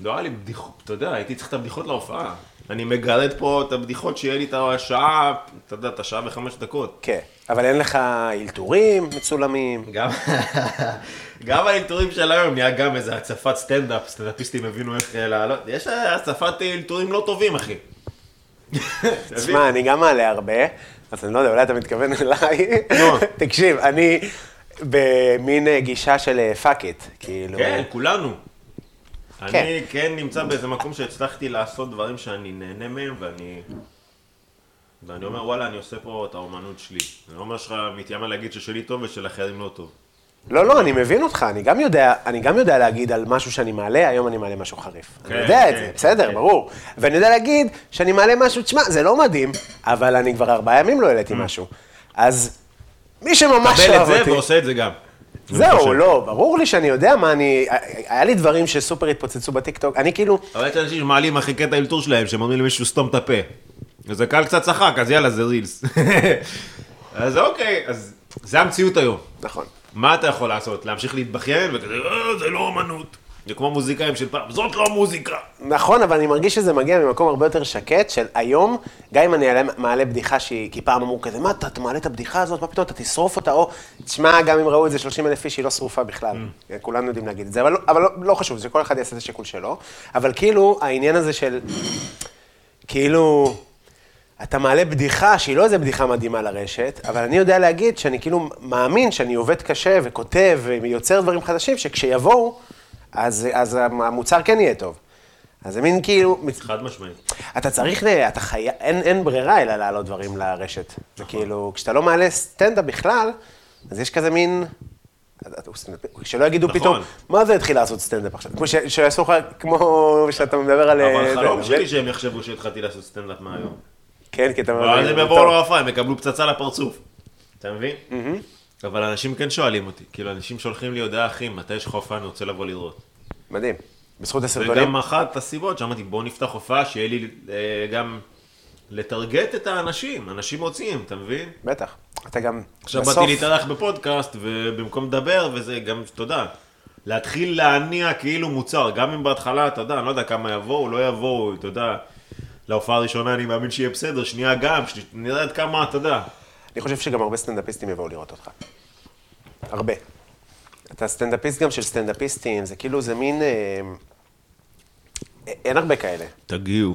לא היה לי בדיחות, אתה יודע, הייתי צריך את הבדיחות להופעה. אני מגרד פה את הבדיחות שיהיה לי את השעה, אתה יודע, את השעה וחמש דקות. כן. אבל אין לך אלתורים מצולמים. גם, גם האלתורים של היום נהיה גם איזה הצפת סטנדאפ, סטנדאפיסטים הבינו איך אה, לעלות, יש הצפת אלתורים לא טובים, אחי. תשמע, אני גם מעלה הרבה, אז אני לא יודע, אולי אתה מתכוון אליי. תקשיב, אני במין אה, גישה של fuck it, כאילו... כן, כולנו. כן. אני כן נמצא באיזה מקום שהצלחתי לעשות דברים שאני נהנה מהם, ואני... ואני אומר, וואלה, אני עושה פה את האומנות שלי. אני לא אומר שאני מתיימר להגיד ששלי טוב ושל אחרים לא טוב. לא, לא, אני מבין אותך, אני גם יודע, אני גם יודע להגיד על משהו שאני מעלה, היום אני מעלה משהו חריף. כן, אני יודע את כן, זה, בסדר, כן. ברור. ואני יודע להגיד שאני מעלה משהו, תשמע, זה לא מדהים, אבל אני כבר ארבעה ימים לא העליתי משהו. אז מי שממש Mm. קבל אוהב את זה אותי... ועושה את זה גם. זהו. לא, ברור לי שאני יודע מה אני... היה לי דברים שסופר התפוצצו בטיקטוק, אני כאילו... אבל יש אנשים שמעלים אחרי קטע האלתור שלהם, שהם אומרים למישהו סתום את הפה. אז הקהל קצת צחק, אז יאללה, זה רילס. אז אוקיי, אז זה המציאות היום. נכון. מה אתה יכול לעשות? להמשיך להתבכיין וכזה, אה, זה לא אמנות. זה כמו מוזיקאים של פעם, זאת לא מוזיקה. נכון, אבל אני מרגיש שזה מגיע ממקום הרבה יותר שקט, של היום, גם אם אני מעלה בדיחה שהיא, כי פעם אמרו כזה, מה אתה, אתה מעלה את הבדיחה הזאת, מה פתאום, אתה תשרוף אותה, או, תשמע, גם אם ראו את זה 30 אלף איש, היא לא שרופה בכלל. כולנו יודעים להגיד את זה, אבל, לא- אבל לא, לא חשוב, שכל אחד יעשה את השיקול שלו. אבל כאילו, העניין הזה של, כאילו, אתה מעלה בדיחה שהיא לא איזה בדיחה מדהימה לרשת, אבל אני יודע להגיד שאני כאילו מאמין שאני עובד קשה וכותב ויוצר דברים חדשים, שכשיבואו, אז, אז המוצר כן יהיה טוב. אז זה מין כאילו, חד משמעית. אתה צריך, אתה חייב, אין, אין ברירה אלא להעלות דברים לרשת. זה כאילו, כשאתה לא מעלה סטנדאפ בכלל, אז יש כזה מין... שלא יגידו נכון. פתאום, מה זה התחיל לעשות סטנדאפ עכשיו? כמו שיעשו לך, כמו שאתה מדבר על... אבל אה, חלום שלי שהם יחשבו שהתחלתי לעשות סטנדאפ מהיום. כן, כי אתה... ואז הם טוב. יבואו להופעה, הם יקבלו פצצה לפרצוף. אתה מבין? אבל אנשים כן שואלים אותי, כאילו אנשים שולחים לי הודעה, אחי, מתי יש לך הופעה, אני רוצה לבוא לראות. מדהים. בזכות הסרטונים. גם אחת הסיבות שאמרתי, בוא נפתח הופעה, שיהיה לי אה, גם לטרגט את האנשים, אנשים מוציאים, אתה מבין? בטח. אתה גם... עכשיו בסוף- באתי להתארח בפודקאסט, ובמקום לדבר, וזה גם, יודע, להתחיל להניע כאילו מוצר, גם אם בהתחלה, אתה יודע, אני לא יודע כמה יבואו, לא יבואו, אתה יודע, להופעה הראשונה אני מאמין שיהיה בסדר, שנייה גם, שני- נראה עד כמה, אתה יודע. אני חושב שגם הרבה סטנדאפיסטים יבואו לראות אותך. הרבה. אתה סטנדאפיסט גם של סטנדאפיסטים, זה כאילו, זה מין... אה, אין הרבה כאלה. תגיעו.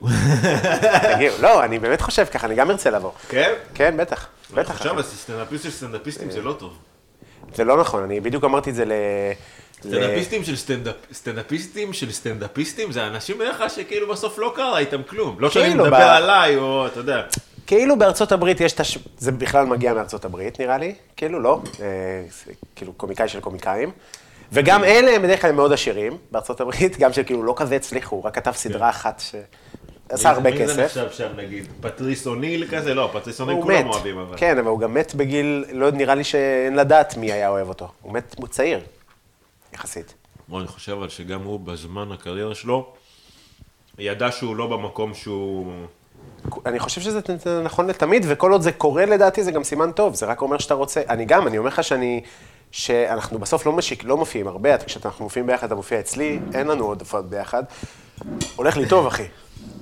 תגידו, לא, אני באמת חושב ככה, אני גם ארצה לבוא. כן? כן, בטח. בטח. עכשיו. סטנדאפיסט של סטנדאפיסטים זה לא טוב. זה לא נכון, אני בדיוק אמרתי את זה ל... סטנדאפיסטים של סטנדאפ, סטנדאפיסטים של סטנדאפיסטים זה אנשים בדרך כלל שכאילו בסוף לא קרה איתם כלום. לא שאני כאילו, מדבר עליי, או אתה יודע. כאילו בארצות הברית יש את הש... זה בכלל מגיע מארצות הברית, נראה לי. כאילו, לא. אה, כאילו קומיקאי של קומיקאים. וגם אלה הם בדרך כלל מאוד עשירים בארצות הברית, גם שכאילו לא כזה הצליחו, רק כתב סדרה אחת שעשה הרבה מזה כסף. נחשב שם נגיד? פטריס אוניל כזה? לא, פטריס אוניל כולם. אוהבים אבל. כן, אבל הוא גם מת בגיל, לא נראה לי שאין לדעת מי היה אוהב אותו. הוא מת, הוא צעיר, יחסית. בוא, אני חושב אבל שגם הוא בזמן הקריירה שלו, ידע שהוא לא במקום שהוא... אני חושב שזה זה נכון לתמיד, וכל עוד זה קורה לדעתי, זה גם סימן טוב, זה רק אומר שאתה רוצה. אני גם, אני אומר לך שאני, שאנחנו בסוף לא, משיק, לא מופיעים הרבה, כשאנחנו מופיעים ביחד, אתה מופיע אצלי, אין לנו עוד הופעות ביחד. הולך לי טוב, אחי.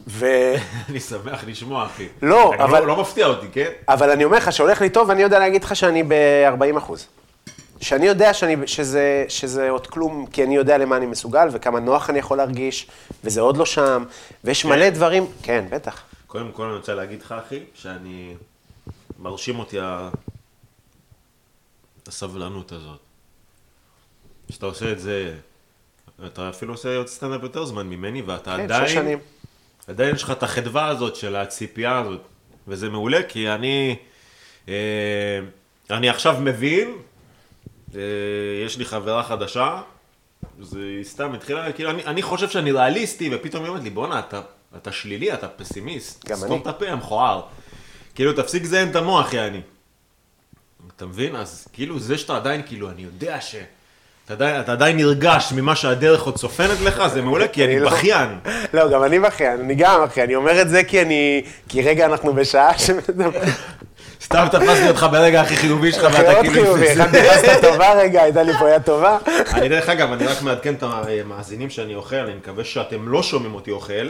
ו... אני שמח לשמוע, אחי. לא, אני אבל- לא- לא מפתיע אותי, כן? אבל אני אומר לך שהולך לי טוב, ואני יודע להגיד לך שאני ב-40 אחוז. שאני יודע שאני, שזה, שזה עוד כלום, כי אני יודע למה אני מסוגל, וכמה נוח אני יכול להרגיש, וזה עוד לא שם, ויש מלא דברים, כן, בטח. קודם כל אני רוצה להגיד לך, אחי, שאני... מרשים אותי ה... הסבלנות הזאת. שאתה עושה את זה, אתה אפילו עושה עוד סטנדאפ יותר זמן ממני, ואתה כן, עדיין... שנים. עדיין יש לך את החדווה הזאת של הציפייה הזאת, וזה מעולה, כי אני... אה, אני עכשיו מבין יש לי חברה חדשה, זה היא סתם התחילה, כאילו, אני, אני חושב שאני ריאליסטי, ופתאום היא אומרת לי, בואנה, אתה, אתה שלילי, אתה פסימיסט. גם סתום אני. את הפה, המכוער. כאילו, תפסיק לזיין את המוח, יעני. אתה מבין? אז כאילו, זה שאתה עדיין, כאילו, אני יודע ש... אתה עדיין, אתה עדיין נרגש ממה שהדרך עוד צופנת לך, זה מעולה, כי אני לא- בכיין. לא, גם אני בכיין, אני גם בכיין, אני אומר את זה כי אני... כי רגע אנחנו בשעה ש... סתם תפסתי אותך ברגע הכי חיובי שלך, ואתה מאוד כאילו... חיובי, אחד תפסת טובה רגע, הייתה לי פה יד טובה. אני דרך אגב, אני רק מעדכן את המאזינים שאני אוכל, אני מקווה שאתם לא שומעים אותי אוכל.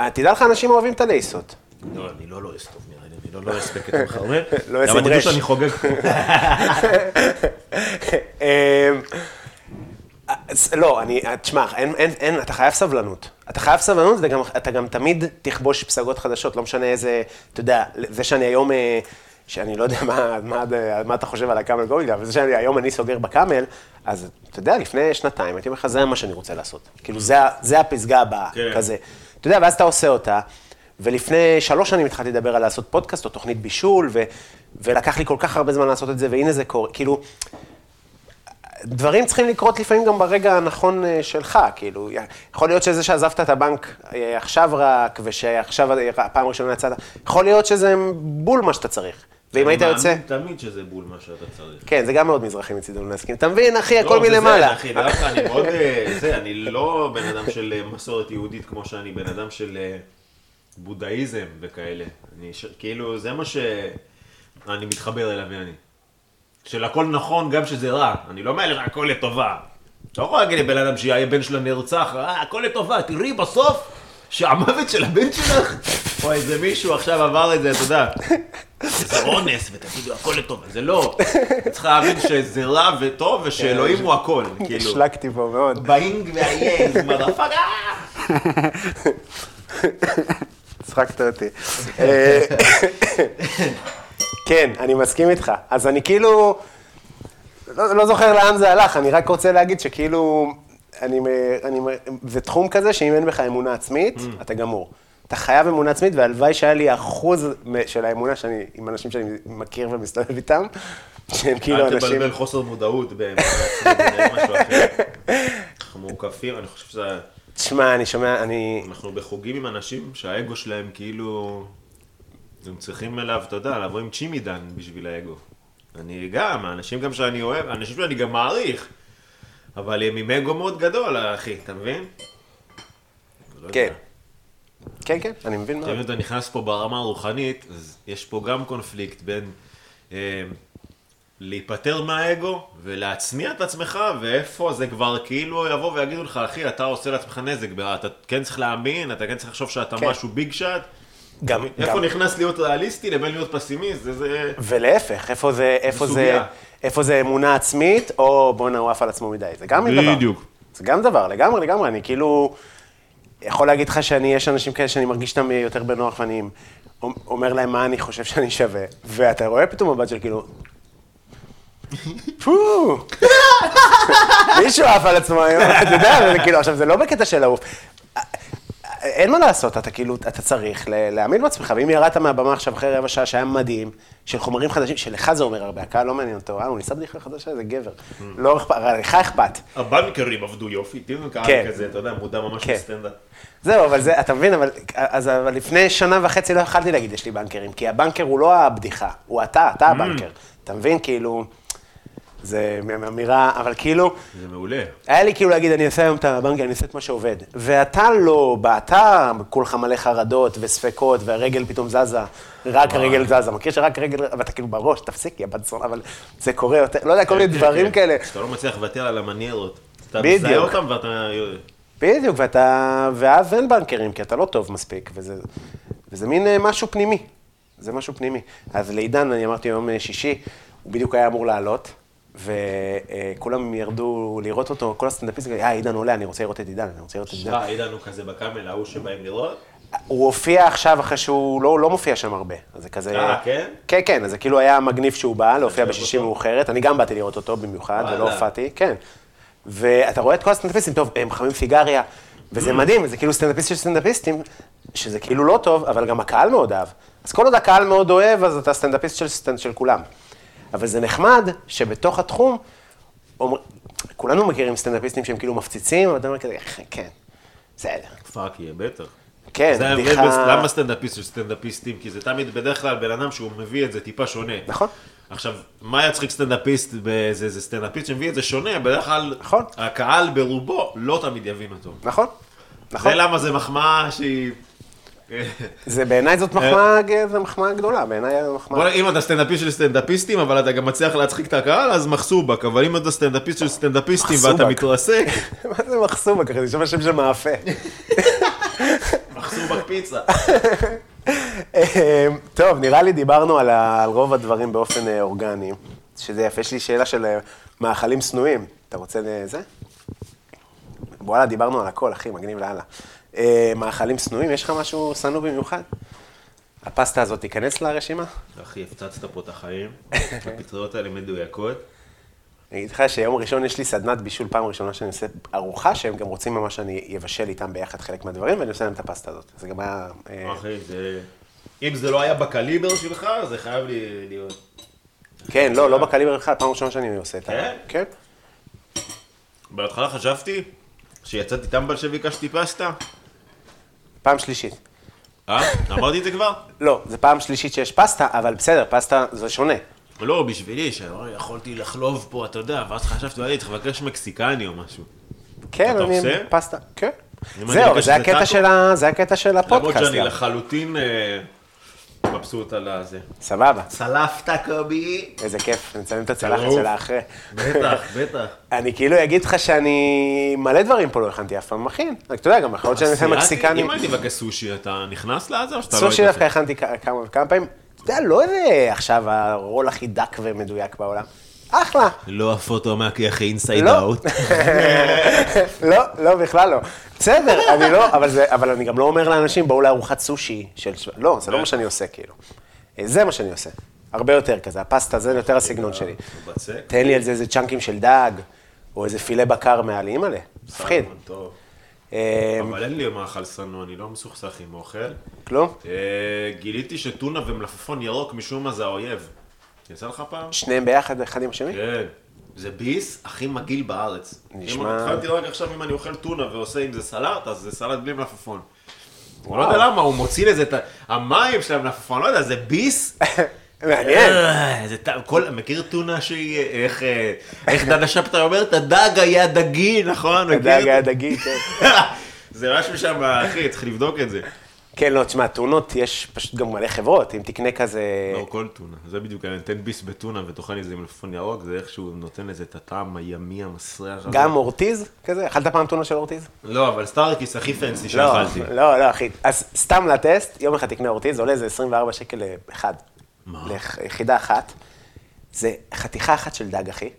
אה, תדע לך, אנשים אוהבים את הלייסות. לא, אני לא לועס טוב נראה לי, אני לא לועס בקטע מחרמן. לועס עם רש. חושב שאני חוגג פה. אמ, לא, אני, תשמע, אין, אין, אין, אתה חייב סבלנות. אתה חייב סבלנות, וגם, אתה גם תמיד תכבוש פסגות חדשות, לא משנה איזה, אתה יודע, זה שאני היום, אה, שאני לא יודע מה, מה, מה אתה חושב על הקאמל גולדה, אבל זה שאני היום אני סוגר בקאמל, אז אתה יודע, לפני שנתיים הייתי אומר לך, זה מה שאני רוצה לעשות. כאילו, זה, זה הפסגה הבאה, כן. כזה. אתה יודע, ואז אתה עושה אותה, ולפני שלוש שנים התחלתי לדבר על לעשות פודקאסט או תוכנית בישול, ו, ולקח לי כל כך הרבה זמן לעשות את זה, והנה זה קורה, כאילו, דברים צריכים לקרות לפעמים גם ברגע הנכון אה, שלך, כאילו, יכול להיות שזה שעזבת את הבנק אה, עכשיו רק, ושעכשיו הפעם הראשונה יצאת, יכול להיות שזה בול מה שאתה צריך. ואם היית אני יוצא, מאמין תמיד שזה בול מה שאתה צריך. כן, זה גם מאוד מזרחי מצידנו להסכים, אתה מבין, אחי, הכל לא, זה מלמעלה. אחי, דווקא אני מאוד, אה, זה, אני לא בן אדם של אה, מסורת יהודית כמו שאני בן אדם של אה, בודהיזם וכאלה. אני, כאילו, זה מה שאני מתחבר אליו, יעני. של הכל נכון גם שזה רע. אני לא מאלה הכל לטובה. אתה לא יכול להגיד לבן אדם שהבן שלה נרצח, הכל לטובה, תראי בסוף שהמוות של הבן שלך, או איזה מישהו עכשיו עבר את זה, אתה יודע. זה אונס, ותגידו, הכל לטובה. זה לא. צריך להבין שזה רע וטוב, ושאלוהים הוא הכל. כאילו, השלקתי פה מאוד. באינג והיינג, מרפאגה. הצחקת אותי. אה, כן, אני מסכים איתך. אז אני כאילו, לא, לא זוכר לאן זה הלך, אני רק רוצה להגיד שכאילו, אני, אני, זה תחום כזה שאם אין בך אמונה עצמית, Mm. אתה גמור. אתה חייב אמונה עצמית, והלוואי שהיה לי אחוז של האמונה שאני, עם אנשים שאני מכיר ומסתובב איתם, שהם כאילו אל אנשים... תבלבל חוסר מודעות באמונה עצמית, זה משהו אחר. אנחנו מוקפים, אני חושב שזה... תשמע, אני שומע, אני... אנחנו בחוגים עם אנשים שהאגו שלהם כאילו... הם צריכים אליו, אתה יודע, לבוא עם צ'ימידן בשביל האגו. אני גם, האנשים גם שאני אוהב, האנשים שאני גם מעריך, אבל הם עם אגו מאוד גדול, אחי, אתה מבין? לא. כן. כן, כן, אני מבין מאוד. אם אתה נכנס פה ברמה הרוחנית, אז יש פה גם קונפליקט בין אה, להיפטר מהאגו ולהצניע את עצמך, ואיפה זה כבר כאילו יבוא ויגידו לך, אחי, אתה עושה לעצמך נזק, אתה כן צריך להאמין, אתה כן צריך לחשוב שאתה כן. משהו ביג שאט. גם, איפה גם, נכנס להיות ריאליסטי לבין להיות פסימיסט, זה זה... ולהפך, איפה זה, איפה זה, סוגיה. איפה זה אמונה עצמית, או בואנה הוא עף על עצמו מדי, זה גם דבר. בדיוק. זה גם דבר, לגמרי, לגמרי, אני כאילו, יכול להגיד לך שאני, יש אנשים כאלה שאני מרגיש אותם יותר בנוח, ואני אומר להם מה אני חושב שאני שווה, ואתה רואה פתאום מבט של כאילו, פו, מישהו עף על עצמו היום, אתה יודע, כאילו, עכשיו זה לא בקטע של לעוף. אין מה לעשות, אתה כאילו, אתה צריך להאמין בעצמך, ואם ירדת מהבמה עכשיו אחרי רבע שעה שהיה מדהים, של חומרים חדשים, שלך זה אומר הרבה, הקהל לא מעניין אותו, אה, הוא ניסה בדיחה חדשה, זה גבר. לא אכפת, לך אכפת. הבנקרים עבדו יופי, תראו כן. קהל כזה, אתה יודע, מודע ממש כן. לסטנדאפ. זהו, אבל זה, אתה מבין, אבל, אז, אבל לפני שנה וחצי לא יכלתי להגיד, יש לי בנקרים, כי הבנקר הוא לא הבדיחה, הוא אתה, אתה הבנקר. אתה מבין, כאילו, זה אמירה, אבל כאילו, זה מעולה. היה לי כאילו להגיד, אני אעשה היום את הבנקר, אני אעשה את מה שעובד. ואתה לא, בא, אתה כולך מלא חרדות וספקות, והרגל פתאום זזה, רק הרגל זזה. מכיר שרק הרגל, ואתה כאילו בראש, תפסיק, יא בת זונה, אבל זה קורה יותר, לא יודע, כל מיני דברים כן, כאלה. שאתה לא מצליח לוותר על המניירות. אתה. מזהה אותם ואתה... בדיוק, ואתה, ואז אין בנקרים, כי אתה לא טוב מספיק, וזה, וזה מין אה, משהו פנימי. זה משהו פנימי. אז לעידן, אני אמרתי יום אה, שישי, הוא בדיוק היה אמור לעלות, וכולם ירדו לראות אותו, כל הסטנדאפיסטים, אה, עידן עולה, אני רוצה לראות את עידן, אני רוצה לראות את עידן. אה, עידן הוא כזה בקאמל, ההוא שבאים לראות? הוא הופיע עכשיו אחרי שהוא לא, לא מופיע שם הרבה. אז זה כזה... אה, כן? כן, כן, אז זה כאילו היה מגניב שהוא בא, להופיע בשישי. מאוחרת. אני גם באתי לראות אותו במיוחד, ולא. הופעתי, כן. ואתה רואה את כל הסטנדאפיסטים, טוב, הם חמים סיגריה, וזה מדהים, זה כאילו סטנדאפיסט של סטנדאפיסטים, שזה כאילו לא טוב, אבל גם הקהל מאוד אהב. אז כל עוד הקהל מאוד אוהב, אז אתה סטנדאפיסט של, סטנד, של כולם. אבל זה נחמד שבתוך התחום, אומר, כולנו מכירים סטנדאפיסטים שהם כאילו מפציצים, אבל אתה אומר כזה, כן, בסדר. fuck yeah, בטח. כן, זה בדיחה- בין- למה סטנדאפיסט של סטנדאפיסטים? כי זה תמיד בדרך כלל בן אדם שהוא מביא את זה טיפה שונה. נכון. עכשיו, מה יצחיק סטנדאפיסט באיזה, זה סטנדאפיסט שמביא את זה שונה, בדרך כלל נכון. הקהל ברובו לא תמיד יבין אותו. נכון? נכון. זה למה זה מחמאה שהיא... זה בעיניי זאת מחמאה, זו מחמאה גדולה, בעיניי זו מחמאה. בוא, אם אתה סטנדאפיסט של סטנדאפיסטים, אבל אתה גם מצליח להצחיק את הקהל, אז מחסובק. אבל אם אתה סטנדאפיסט של סטנדאפיסטים ואתה מחסובק. מתרסק, מה זה מחסובה ככה? זה שם של מאפה. מחסובק פיצה. אה, טוב, נראה לי דיברנו על רוב הדברים באופן אה, אורגני, שזה יפה. יש לי שאלה של אה, מאכלים שנואים. אתה רוצה לזה? וואלה, דיברנו על הכל, אחי, מגניב לאללה. אה, מאכלים שנואים, יש לך משהו שנוא במיוחד? הפסטה הזאת תיכנס לרשימה? אחי, הפצצת פה את החיים. הפטריות האלה מדויקות. אני אגיד לך שיום ראשון יש לי סדנת בישול, פעם ראשונה שאני עושה ארוחה, שהם גם רוצים ממש שאני אבשל איתם ביחד חלק מהדברים, ואני עושה להם את הפסטה הזאת. זה גם היה... אה, אחי, זה... אם זה לא היה בקליבר שלך, זה חייב להיות... כן, לא, לא בקליבר אחד, פעם ראשונה שאני עושה את ה... כן? כן. בהתחלה חשבתי שיצאתי טמבל שביקשתי פסטה. פעם שלישית. אה? אמרתי את זה כבר? לא, זה פעם שלישית שיש פסטה, אבל בסדר, פסטה זה שונה. לא, בשבילי, שיכולתי לחלוב פה, אתה יודע, ואז חשבתי, וואי, צריך לבקש מקסיקני או משהו. כן, אתה אני... עושה? פסטה, כן. זהו, זה הקטע? של ה- זה הקטע של למרות הפודקאסט. שאני. לחלוטין אה, מבסוט על הזה. סבבה, צלפת קובי? איזה כיף, נצלם את הצלחת טירוף. שלה אחרי. בטח, בטח. אני כאילו אגיד לך שאני מלא דברים פה לא הכנתי אף פעם, מכין. רק אתה יודע, גם יכול להיות שאני? מקסיקני. אם הייתי מבקש סושי, אתה נכנס לזה או שאתה לא סושי דווקא הכנתי כמה פעמים. אתה יודע, לא איזה עכשיו הרול הכי דק ומדויק בעולם. אחלה. לא הפוטומאקי הכי inside לא. out. לא, לא, בכלל לא. בסדר, אני לא, אבל, זה, אבל אני גם לא אומר לאנשים, בואו לארוחת סושי של... לא, זה לא מה שאני עושה, כאילו. אה, זה מה שאני עושה. הרבה יותר כזה, הפסטה זה יותר הסגנון שלי. בצק. תן לי על זה איזה צ'אנקים של דג, או איזה פילה בקר מעל, אימא'לה, מפחיד. אה, אבל אין לי מאכל שנוא, אני לא מסוכסך עם אוכל. כלום? אה, גיליתי שטונה ומלפפון ירוק משום מה זה האויב. יצא לך פעם? שניהם ביחד, אחד עם השני? כן. זה ביס הכי מגעיל בארץ. נשמע- אם התחלתי רק עכשיו, אם אני אוכל טונה ועושה עם זה סלט, אז זה סלט בלי מלפפון. הוא לא יודע למה, הוא מוציא לזה את. המים של המלפפון, לא יודע, זה ביס. מעניין. אה, זה טעם, כל, מכיר טונה שהיא, איך, אה, איך דנה שבתאי אומרת, הדג היה דגי, נכון? הדג היה? דגי, כן. זה משהו שם, אחי, צריך לבדוק את זה. כן, לא, תשמע, טונות, יש פשוט גם מלא חברות, אם תקנה כזה... לא, כל טונה. זה בדיוק, אני נותן ביס בטונה ותאכל את זה עם מלפפון ירוק, זה איכשהו נותן לזה את הטעם הימי המסריח. גם אורטיז כזה? אכלת פעם טונה של אורטיז? לא, אבל סטארקיסט הכי fancy לא, שאכלתי. לא, לא, אחי. אז סתם לטסט, יום אחד תקנה אורטיז, זה עולה איזה 24 שקל לאחד. מה? ליחידה אחת. זה חתיכה אחת של דג, אחי.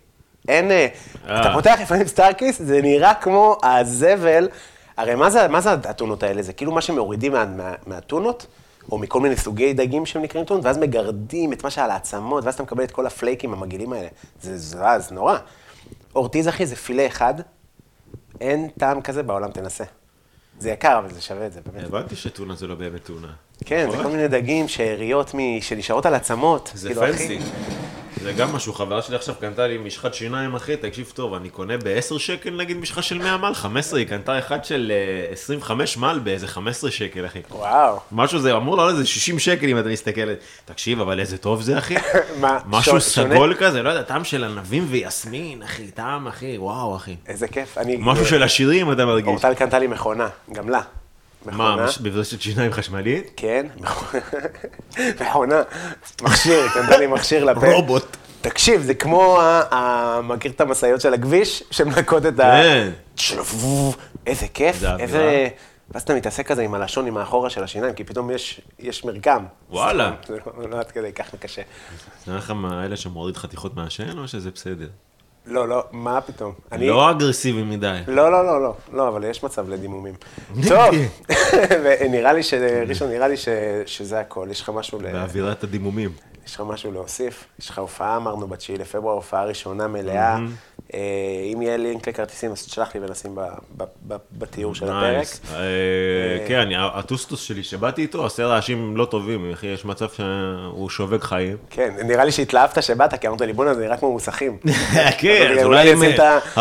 אין... אה, אה. אתה פותח לפעמים סטארקיסט, זה נראה כמו הזבל. הרי מה זה, מה זה הטונות האלה? זה כאילו מה שמורידים מה, מה, מהטונות, או מכל מיני סוגי דגים שהם נקראים טונות, ואז מגרדים את מה שעל העצמות, ואז אתה מקבל את כל הפלייקים המגעילים האלה. זה זז, נורא. אורטיז, אחי, זה פילה אחד, אין טעם כזה בעולם, תנסה. זה יקר, אבל זה שווה את זה, באמת. הבנתי שטונה זה לא באמת טונה. כן, זה כל מיני דגים, שאריות מ- שנשארות על עצמות. זה כאילו, אחי, פנסי. זה גם משהו, חברה שלי עכשיו קנתה לי משחת שיניים, אחי, תקשיב טוב, אני קונה ב-10 שקל נגיד משחה של 100 מל, 15, היא קנתה אחד של אה, 25 מל באיזה 15 שקל, אחי. וואו. משהו זה אמור לעלות איזה 60 שקל אם אתה מסתכל. תקשיב, אבל איזה טוב זה, אחי. מה, משהו? סגול כזה, לא יודע, טעם של ענבים ויסמין, אחי, טעם, אחי, וואו, אחי. איזה כיף. אני... משהו של עשירים אתה מרגיש. אורטל קנתה לי מכונה, גם לה. מה, בברשת שיניים חשמלית? כן, מכונה. מכשיר, קנתה לי מכשיר לפה. רובוט. תקשיב, זה כמו, מכיר את המשאיות של הכביש, שמנקות את ה... כן. איזה כיף. איזה... ואז אתה מתעסק כזה עם הלשון, עם האחורה של השיניים, כי פתאום יש, יש מרקם. וואלה. זה לא- לא עד כדי כך קשה. זה לך מהאלה שמוריד חתיכות מהשן, או שזה בסדר? לא, לא, מה פתאום? אני... לא אגרסיבי מדי. לא, לא, לא, לא, לא, אבל יש מצב לדימומים. טוב, ונראה לי ש... ראשון, נראה לי ש... שזה הכל, יש לך משהו ל... באווירת הדימומים. יש לך משהו להוסיף? יש לך הופעה, אמרנו, ב-9 לפברואר, הופעה ראשונה מלאה. אה, אם יהיה לינק לכרטיסים, אז תשלח לי ונשים בתיאור של הפרק. nice. אה, כן, הטוסטוס שלי שבאתי איתו עושה רעשים לא טובים, אחי, יש מצב שהוא שבק חיים. כן, נראה לי שהתלהבת שבאת, כי אמרת לי, בוא'נה, זה נראה כמו מוסכים. כן, אז אולי אם,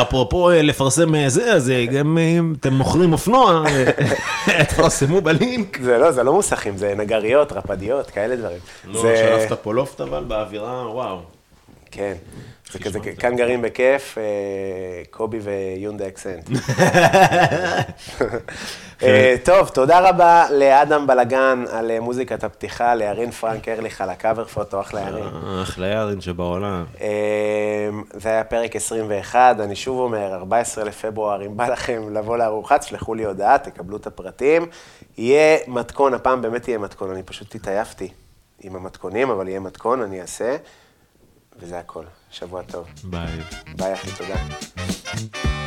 אפרופו אה, לפרסם אה, זה, אז אה, גם אם אתם מוכרים אופנוע, אה, תפרסמו בלינק. זה לא, זה לא מוסכים, זה נגריות, רפדיות, כאלה דברים. זה- שלפת פה לופט אבל באווירה, וואו. כן. זה כזה, כאן גרים בכיף, אה, קובי ויונדה אקסנט. אה, טוב, תודה רבה לאדם בלגן על אה, מוזיקת הפתיחה, לירין פרנק ארליך על הקאבר פוטו, אחלה ירין. אחלה ירין שבעולם. זה היה פרק 21, אני שוב אומר, 14 לפברואר, אם בא לכם לבוא לארוחה, תשלחו לי הודעה, תקבלו את הפרטים. יהיה מתכון, הפעם באמת יהיה מתכון, אני פשוט התעייפתי עם המתכונים, אבל יהיה מתכון, אני אעשה, וזה הכל. שבוע טוב. ביי. ביי אחי, תודה.